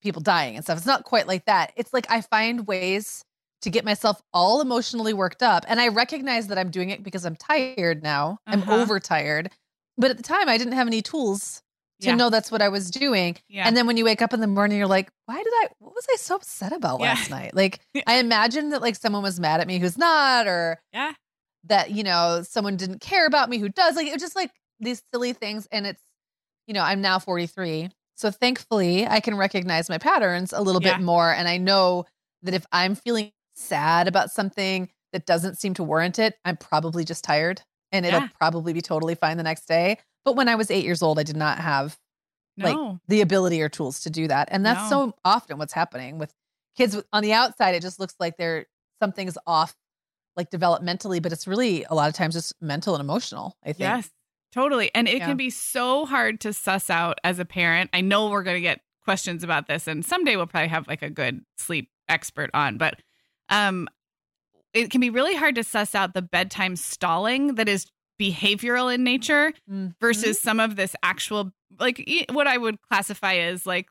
people dying and stuff it's not quite like that it's like i find ways to get myself all emotionally worked up. And I recognize that I'm doing it because I'm tired now. Uh-huh. I'm overtired. But at the time, I didn't have any tools to yeah. know that's what I was doing. Yeah. And then when you wake up in the morning, you're like, why did I, what was I so upset about yeah. last night? Like, I imagine that like someone was mad at me who's not, or yeah. that, you know, someone didn't care about me who does. Like, it was just like these silly things. And it's, you know, I'm now 43. So thankfully, I can recognize my patterns a little bit more. And I know that if I'm feeling sad about something that doesn't seem to warrant it, I'm probably just tired and it'll probably be totally fine the next day. But when I was eight years old, I did not have no. like the ability or tools to do that. And that's no. so often what's happening with kids on the outside. It just looks like they're something's off like developmentally, but it's really a lot of times just mental and emotional, I think. Yes, totally. And it yeah. can be so hard to suss out as a parent. I know we're going to get questions about this, and someday we'll probably have like a good sleep expert on, but um, it can be really hard to suss out the bedtime stalling that is behavioral in nature mm-hmm. versus some of this actual like what I would classify as like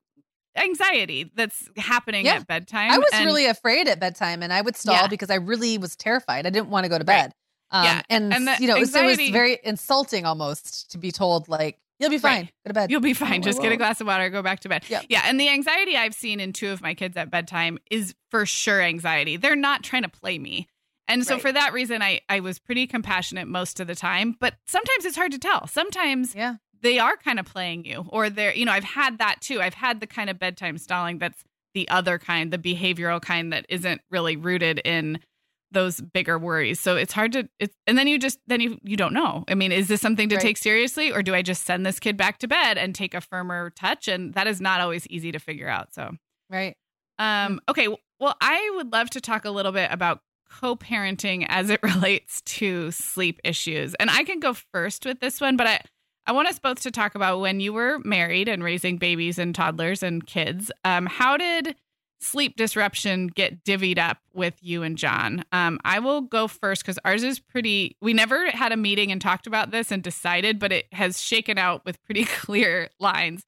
anxiety that's happening yeah. at bedtime. I was and, really afraid at bedtime and I would stall yeah. because I really was terrified. I didn't want to go to bed. Right. Um, yeah. And, and you know, anxiety, it was very insulting almost to be told like, You'll be fine. Right. Go to bed. You'll be fine. Just get a glass of water, go back to bed. Yep. Yeah. And the anxiety I've seen in two of my kids at bedtime is for sure anxiety. They're not trying to play me. And so right. for that reason, I, I was pretty compassionate most of the time. But sometimes it's hard to tell. Sometimes yeah they are kind of playing you or they're you know i've had that too i've had the kind of bedtime stalling that's the other kind the behavioral kind that isn't really rooted in those bigger worries so it's hard to it's and then you just then you you don't know i mean is this something to right. take seriously or do i just send this kid back to bed and take a firmer touch and that is not always easy to figure out so right um okay well i would love to talk a little bit about co-parenting as it relates to sleep issues and i can go first with this one but i I want us both to talk about when you were married and raising babies and toddlers and kids. Um, how did sleep disruption get divvied up with you and John? Um, I will go first because ours is pretty. We never had a meeting and talked about this and decided, but it has shaken out with pretty clear lines.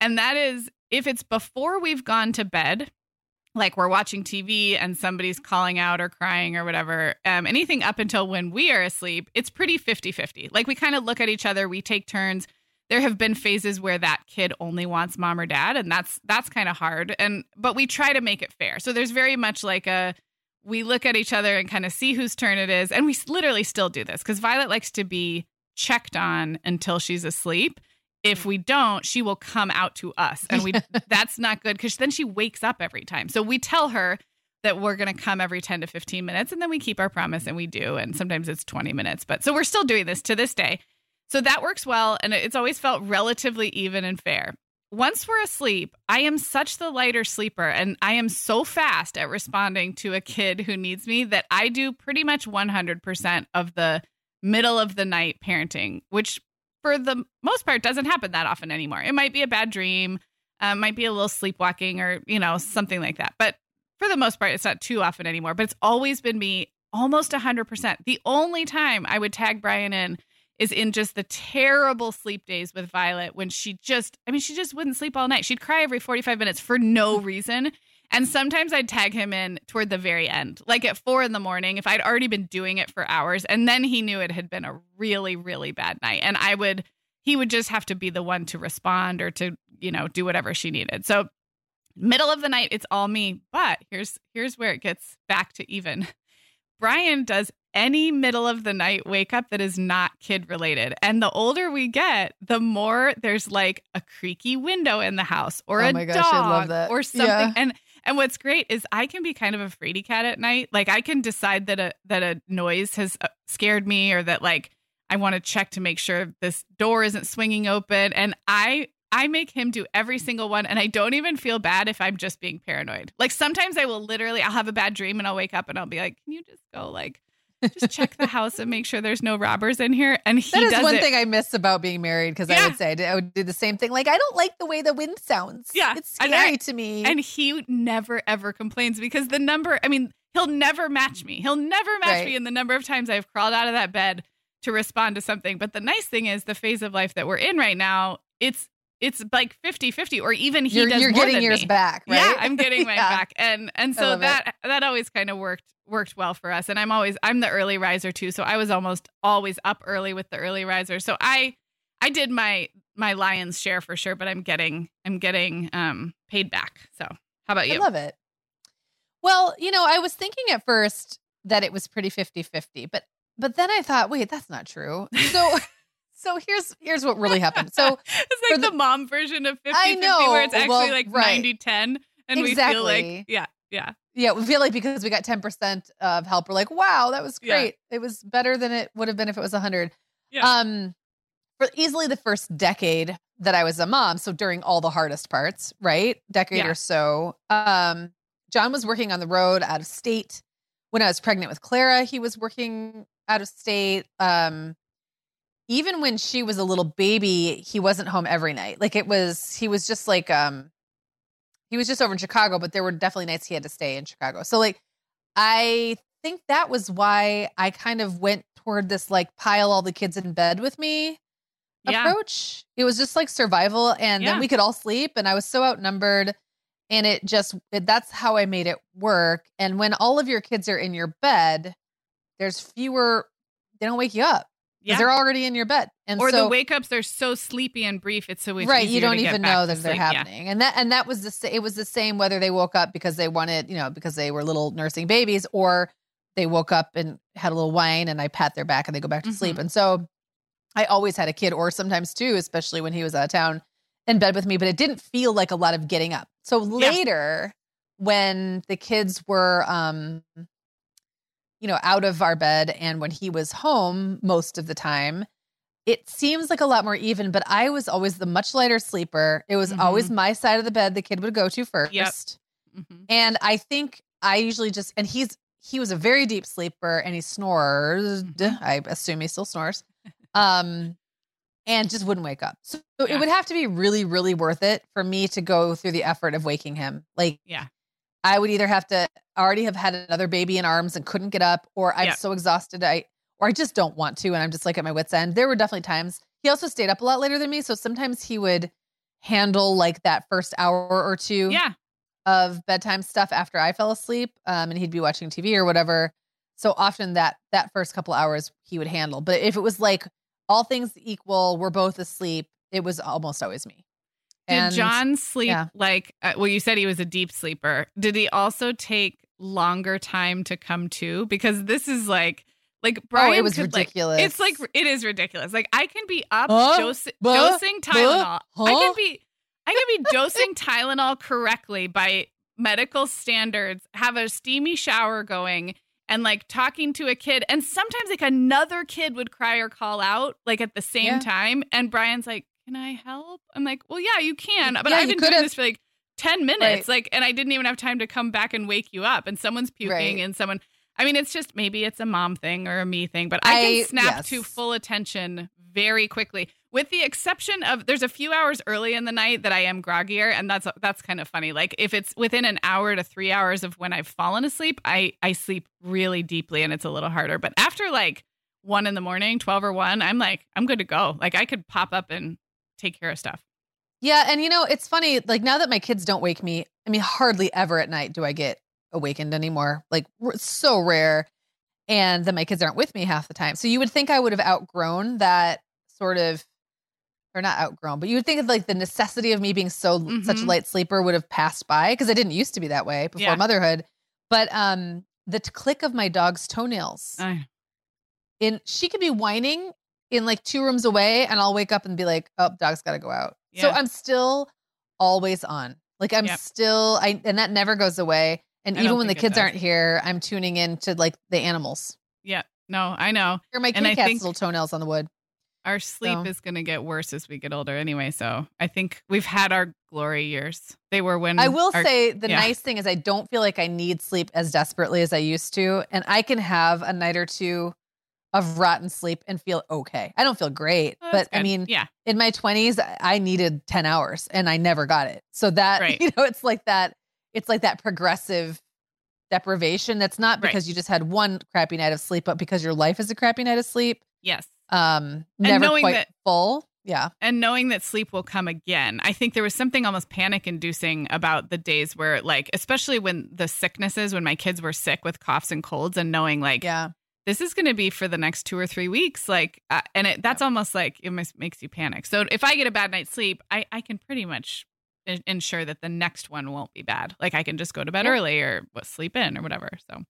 And that is if it's before we've gone to bed, like we're watching TV and somebody's calling out or crying or whatever, um, anything up until when we are asleep, it's pretty 50 50. Like we kind of look at each other, we take turns. There have been phases where that kid only wants mom or dad, and that's that's kind of hard. And but we try to make it fair. So there's very much like a we look at each other and kind of see whose turn it is, and we literally still do this because Violet likes to be checked on until she's asleep if we don't she will come out to us. And we that's not good because then she wakes up every time. So we tell her that we're going to come every 10 to 15 minutes and then we keep our promise and we do and sometimes it's 20 minutes. But so we're still doing this to this day. So that works well and it's always felt relatively even and fair. Once we're asleep i am such the lighter sleeper and i am so fast at responding to a kid who needs me that i do pretty much 100% of the middle of the night parenting which for the most part doesn't happen that often anymore. It might be a bad dream, uh, might be a little sleepwalking or, you know, something like that. But for the most part, it's not too often anymore. But it's always been me almost 100%. The only time I would tag Brian in is in just the terrible sleep days with Violet when she just, I mean, she just wouldn't sleep all night. She'd cry every 45 minutes for no reason. And sometimes I'd tag him in toward the very end, like at four in the morning, if I'd already been doing it for hours. And then he knew it had been a really, really bad night. And I would, he would just have to be the one to respond or to, you know, do whatever she needed. So, middle of the night, it's all me. But here's, here's where it gets back to even. Brian does any middle of the night wake up that is not kid related. And the older we get, the more there's like a creaky window in the house or oh a gosh, dog or something. Yeah. And and what's great is I can be kind of a fraidy cat at night. Like I can decide that a that a noise has uh, scared me or that like I want to check to make sure this door isn't swinging open and I I make him do every single one and I don't even feel bad if I'm just being paranoid. Like sometimes I will literally I'll have a bad dream and I'll wake up and I'll be like, "Can you just go like just check the house and make sure there's no robbers in here. And he that is one it. thing I miss about being married because yeah. I would say I would do the same thing. Like I don't like the way the wind sounds. Yeah, it's scary I, to me. And he never ever complains because the number. I mean, he'll never match me. He'll never match right. me in the number of times I've crawled out of that bed to respond to something. But the nice thing is the phase of life that we're in right now. It's it's like 50 50 or even he you're, does you're getting yours me. back right? Yeah i'm getting mine yeah. back. And and so that it. that always kind of worked worked well for us. And i'm always i'm the early riser too so i was almost always up early with the early riser so i i did my my lion's share for sure but i'm getting i'm getting um paid back. So how about you? i love it. Well you know i was thinking at first that it was pretty 50 50 but but then i thought wait that's not true. So So here's here's what really happened. So it's like the, the, mom version of 50 I know, where it's actually well, like right. 90 10 and exactly. we feel like yeah, yeah. Yeah, we feel like because we got 10% of help we're like, "Wow, that was great. Yeah. It was better than it would have been if it was 100." Yeah. Um for easily the first decade that I was a mom, so during all the hardest parts, right? Decade yeah. or so. Um John was working on the road out of state. When I was pregnant with Clara, he was working out of state. Um even when she was a little baby, he wasn't home every night. Like it was, he was just like, um, he was just over in Chicago, but there were definitely nights he had to stay in Chicago. So like, I think that was why I kind of went toward this like pile all the kids in bed with me yeah. approach. It was just like survival, and yeah. then we could all sleep. And I was so outnumbered. and it just it, that's how I made it work. And when all of your kids are in your bed, there's fewer. They don't wake you up yeah. they're already in your bed. And or so, the wake ups are so sleepy and brief. It's so right. You don't even know that they're happening. Yeah. And that and that was the it was the same whether they woke up because they wanted you know because they were little nursing babies or they woke up and had a little whine and I pat their back and they go back to mm-hmm. sleep. And so I always had a kid or sometimes two, especially when he was out of town in bed with me, but it didn't feel like a lot of getting up. So later, yeah. when the kids were, um, you know, out of our bed and when he was home most of the time, it seems like a lot more even, but I was always the much lighter sleeper. It was mm-hmm. always my side of the bed the kid would go to first. Yep. Mm-hmm. And I think I usually just, and he's, he was a very deep sleeper and he snores. Mm-hmm. I assume he still snores. Um, and just wouldn't wake up. So yeah. it would have to be really, really worth it for me to go through the effort of waking him. Like, yeah, I would either have to already have had another baby in arms and couldn't get up, or I'm so exhausted, I or I just don't want to, and I'm just like at my wits end. There were definitely times he also stayed up a lot later than me, so sometimes he would handle like that first hour or two, yeah, of bedtime stuff after I fell asleep, um, and he'd be watching TV or whatever. So often that that first couple hours he would handle, but if it was like all things equal, we're both asleep. It was almost always me. Did John sleep yeah. like, uh, well, you said he was a deep sleeper. Did he also take longer time to come to? Because this is like, like Brian, oh, it was ridiculous. Like, it's like it is ridiculous. Like I can be up huh? dosing, dosing Tylenol. Huh? I can be, I can be dosing Tylenol correctly by medical standards. Have a steamy shower going, and like talking to a kid and sometimes like another kid would cry or call out like at the same yeah. time and Brian's like can I help I'm like well yeah you can but yeah, I've been doing this for like 10 minutes right. like and I didn't even have time to come back and wake you up and someone's puking right. and someone I mean it's just maybe it's a mom thing or a me thing but I, I can snap yes. to full attention very quickly with the exception of there's a few hours early in the night that I am groggier and that's that's kind of funny like if it's within an hour to 3 hours of when I've fallen asleep I I sleep really deeply and it's a little harder but after like 1 in the morning 12 or 1 I'm like I'm good to go like I could pop up and take care of stuff yeah and you know it's funny like now that my kids don't wake me I mean hardly ever at night do I get awakened anymore like so rare and then my kids aren't with me half the time so you would think I would have outgrown that sort of or not outgrown, but you would think of like the necessity of me being so mm-hmm. such a mm-hmm. light sleeper would have passed by because I didn't used to be that way before yeah. motherhood. But um the click of my dog's toenails. In she could be whining in like two rooms away and I'll wake up and be like, "Oh, dog's got to go out." Yeah. So I'm still always on. Like I'm yep. still I and that never goes away. And I even when the kids aren't here, I'm tuning in to like the animals. Yeah. No, I know. Or my kitty cat's think, little toenails on the wood. Our sleep so. is going to get worse as we get older anyway. So I think we've had our glory years. They were when I will our, say the yeah. nice thing is I don't feel like I need sleep as desperately as I used to. And I can have a night or two of rotten sleep and feel okay. I don't feel great, oh, but good. I mean, yeah. In my 20s, I needed 10 hours and I never got it. So that, right. you know, it's like that it's like that progressive deprivation that's not because right. you just had one crappy night of sleep, but because your life is a crappy night of sleep. Yes um never quite that, full yeah and knowing that sleep will come again i think there was something almost panic inducing about the days where like especially when the sicknesses when my kids were sick with coughs and colds and knowing like yeah this is going to be for the next two or three weeks like uh, and it that's almost like it makes you panic so if i get a bad night's sleep i i can pretty much ensure that the next one won't be bad like i can just go to bed yeah. early or sleep in or whatever so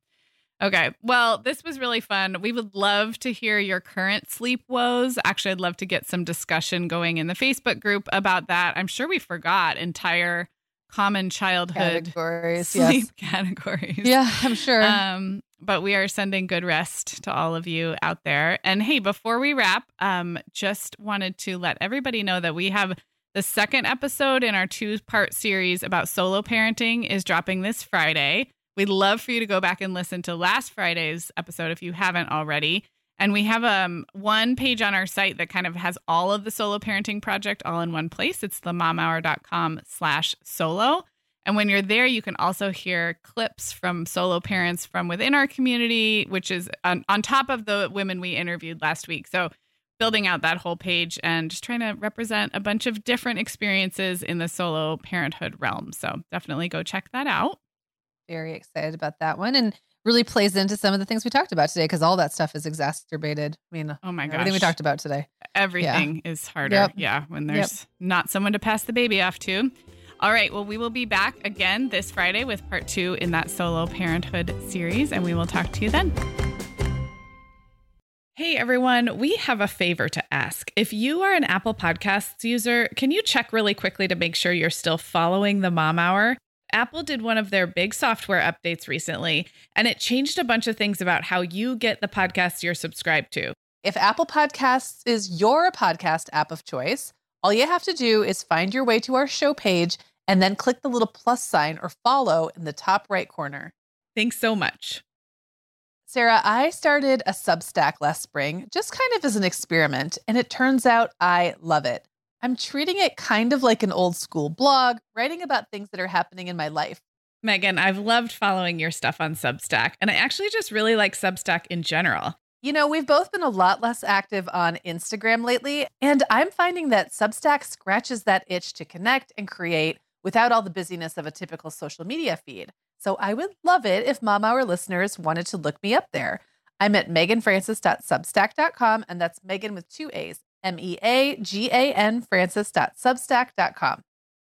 Okay. Well, this was really fun. We would love to hear your current sleep woes. Actually, I'd love to get some discussion going in the Facebook group about that. I'm sure we forgot entire common childhood categories, sleep yes. categories. Yeah, I'm sure. Um, but we are sending good rest to all of you out there. And hey, before we wrap, um, just wanted to let everybody know that we have the second episode in our two part series about solo parenting is dropping this Friday. We'd love for you to go back and listen to last Friday's episode if you haven't already. And we have um, one page on our site that kind of has all of the solo parenting project all in one place. It's the momhour.com slash solo. And when you're there, you can also hear clips from solo parents from within our community, which is on, on top of the women we interviewed last week. So building out that whole page and just trying to represent a bunch of different experiences in the solo parenthood realm. So definitely go check that out. Very excited about that one. And really plays into some of the things we talked about today because all that stuff is exacerbated. I mean, oh my god, everything we talked about today. Everything yeah. is harder. Yep. Yeah, when there's yep. not someone to pass the baby off to. All right, well, we will be back again this Friday with part two in that solo parenthood series, and we will talk to you then. Hey everyone, we have a favor to ask. If you are an Apple Podcasts user, can you check really quickly to make sure you're still following the Mom Hour? Apple did one of their big software updates recently, and it changed a bunch of things about how you get the podcasts you're subscribed to. If Apple Podcasts is your podcast app of choice, all you have to do is find your way to our show page and then click the little plus sign or follow in the top right corner. Thanks so much. Sarah, I started a Substack last spring, just kind of as an experiment, and it turns out I love it. I'm treating it kind of like an old school blog, writing about things that are happening in my life. Meagan, I've loved following your stuff on Substack, and I actually just really like Substack in general. You know, we've both been a lot less active on Instagram lately, and I'm finding that Substack scratches that itch to connect and create without all the busyness of a typical social media feed. So I would love it if Mom Hour listeners wanted to look me up there. I'm at meaganfrancis.substack.com, and that's Meagan with two A's, M E A G A N Francis.substack.com.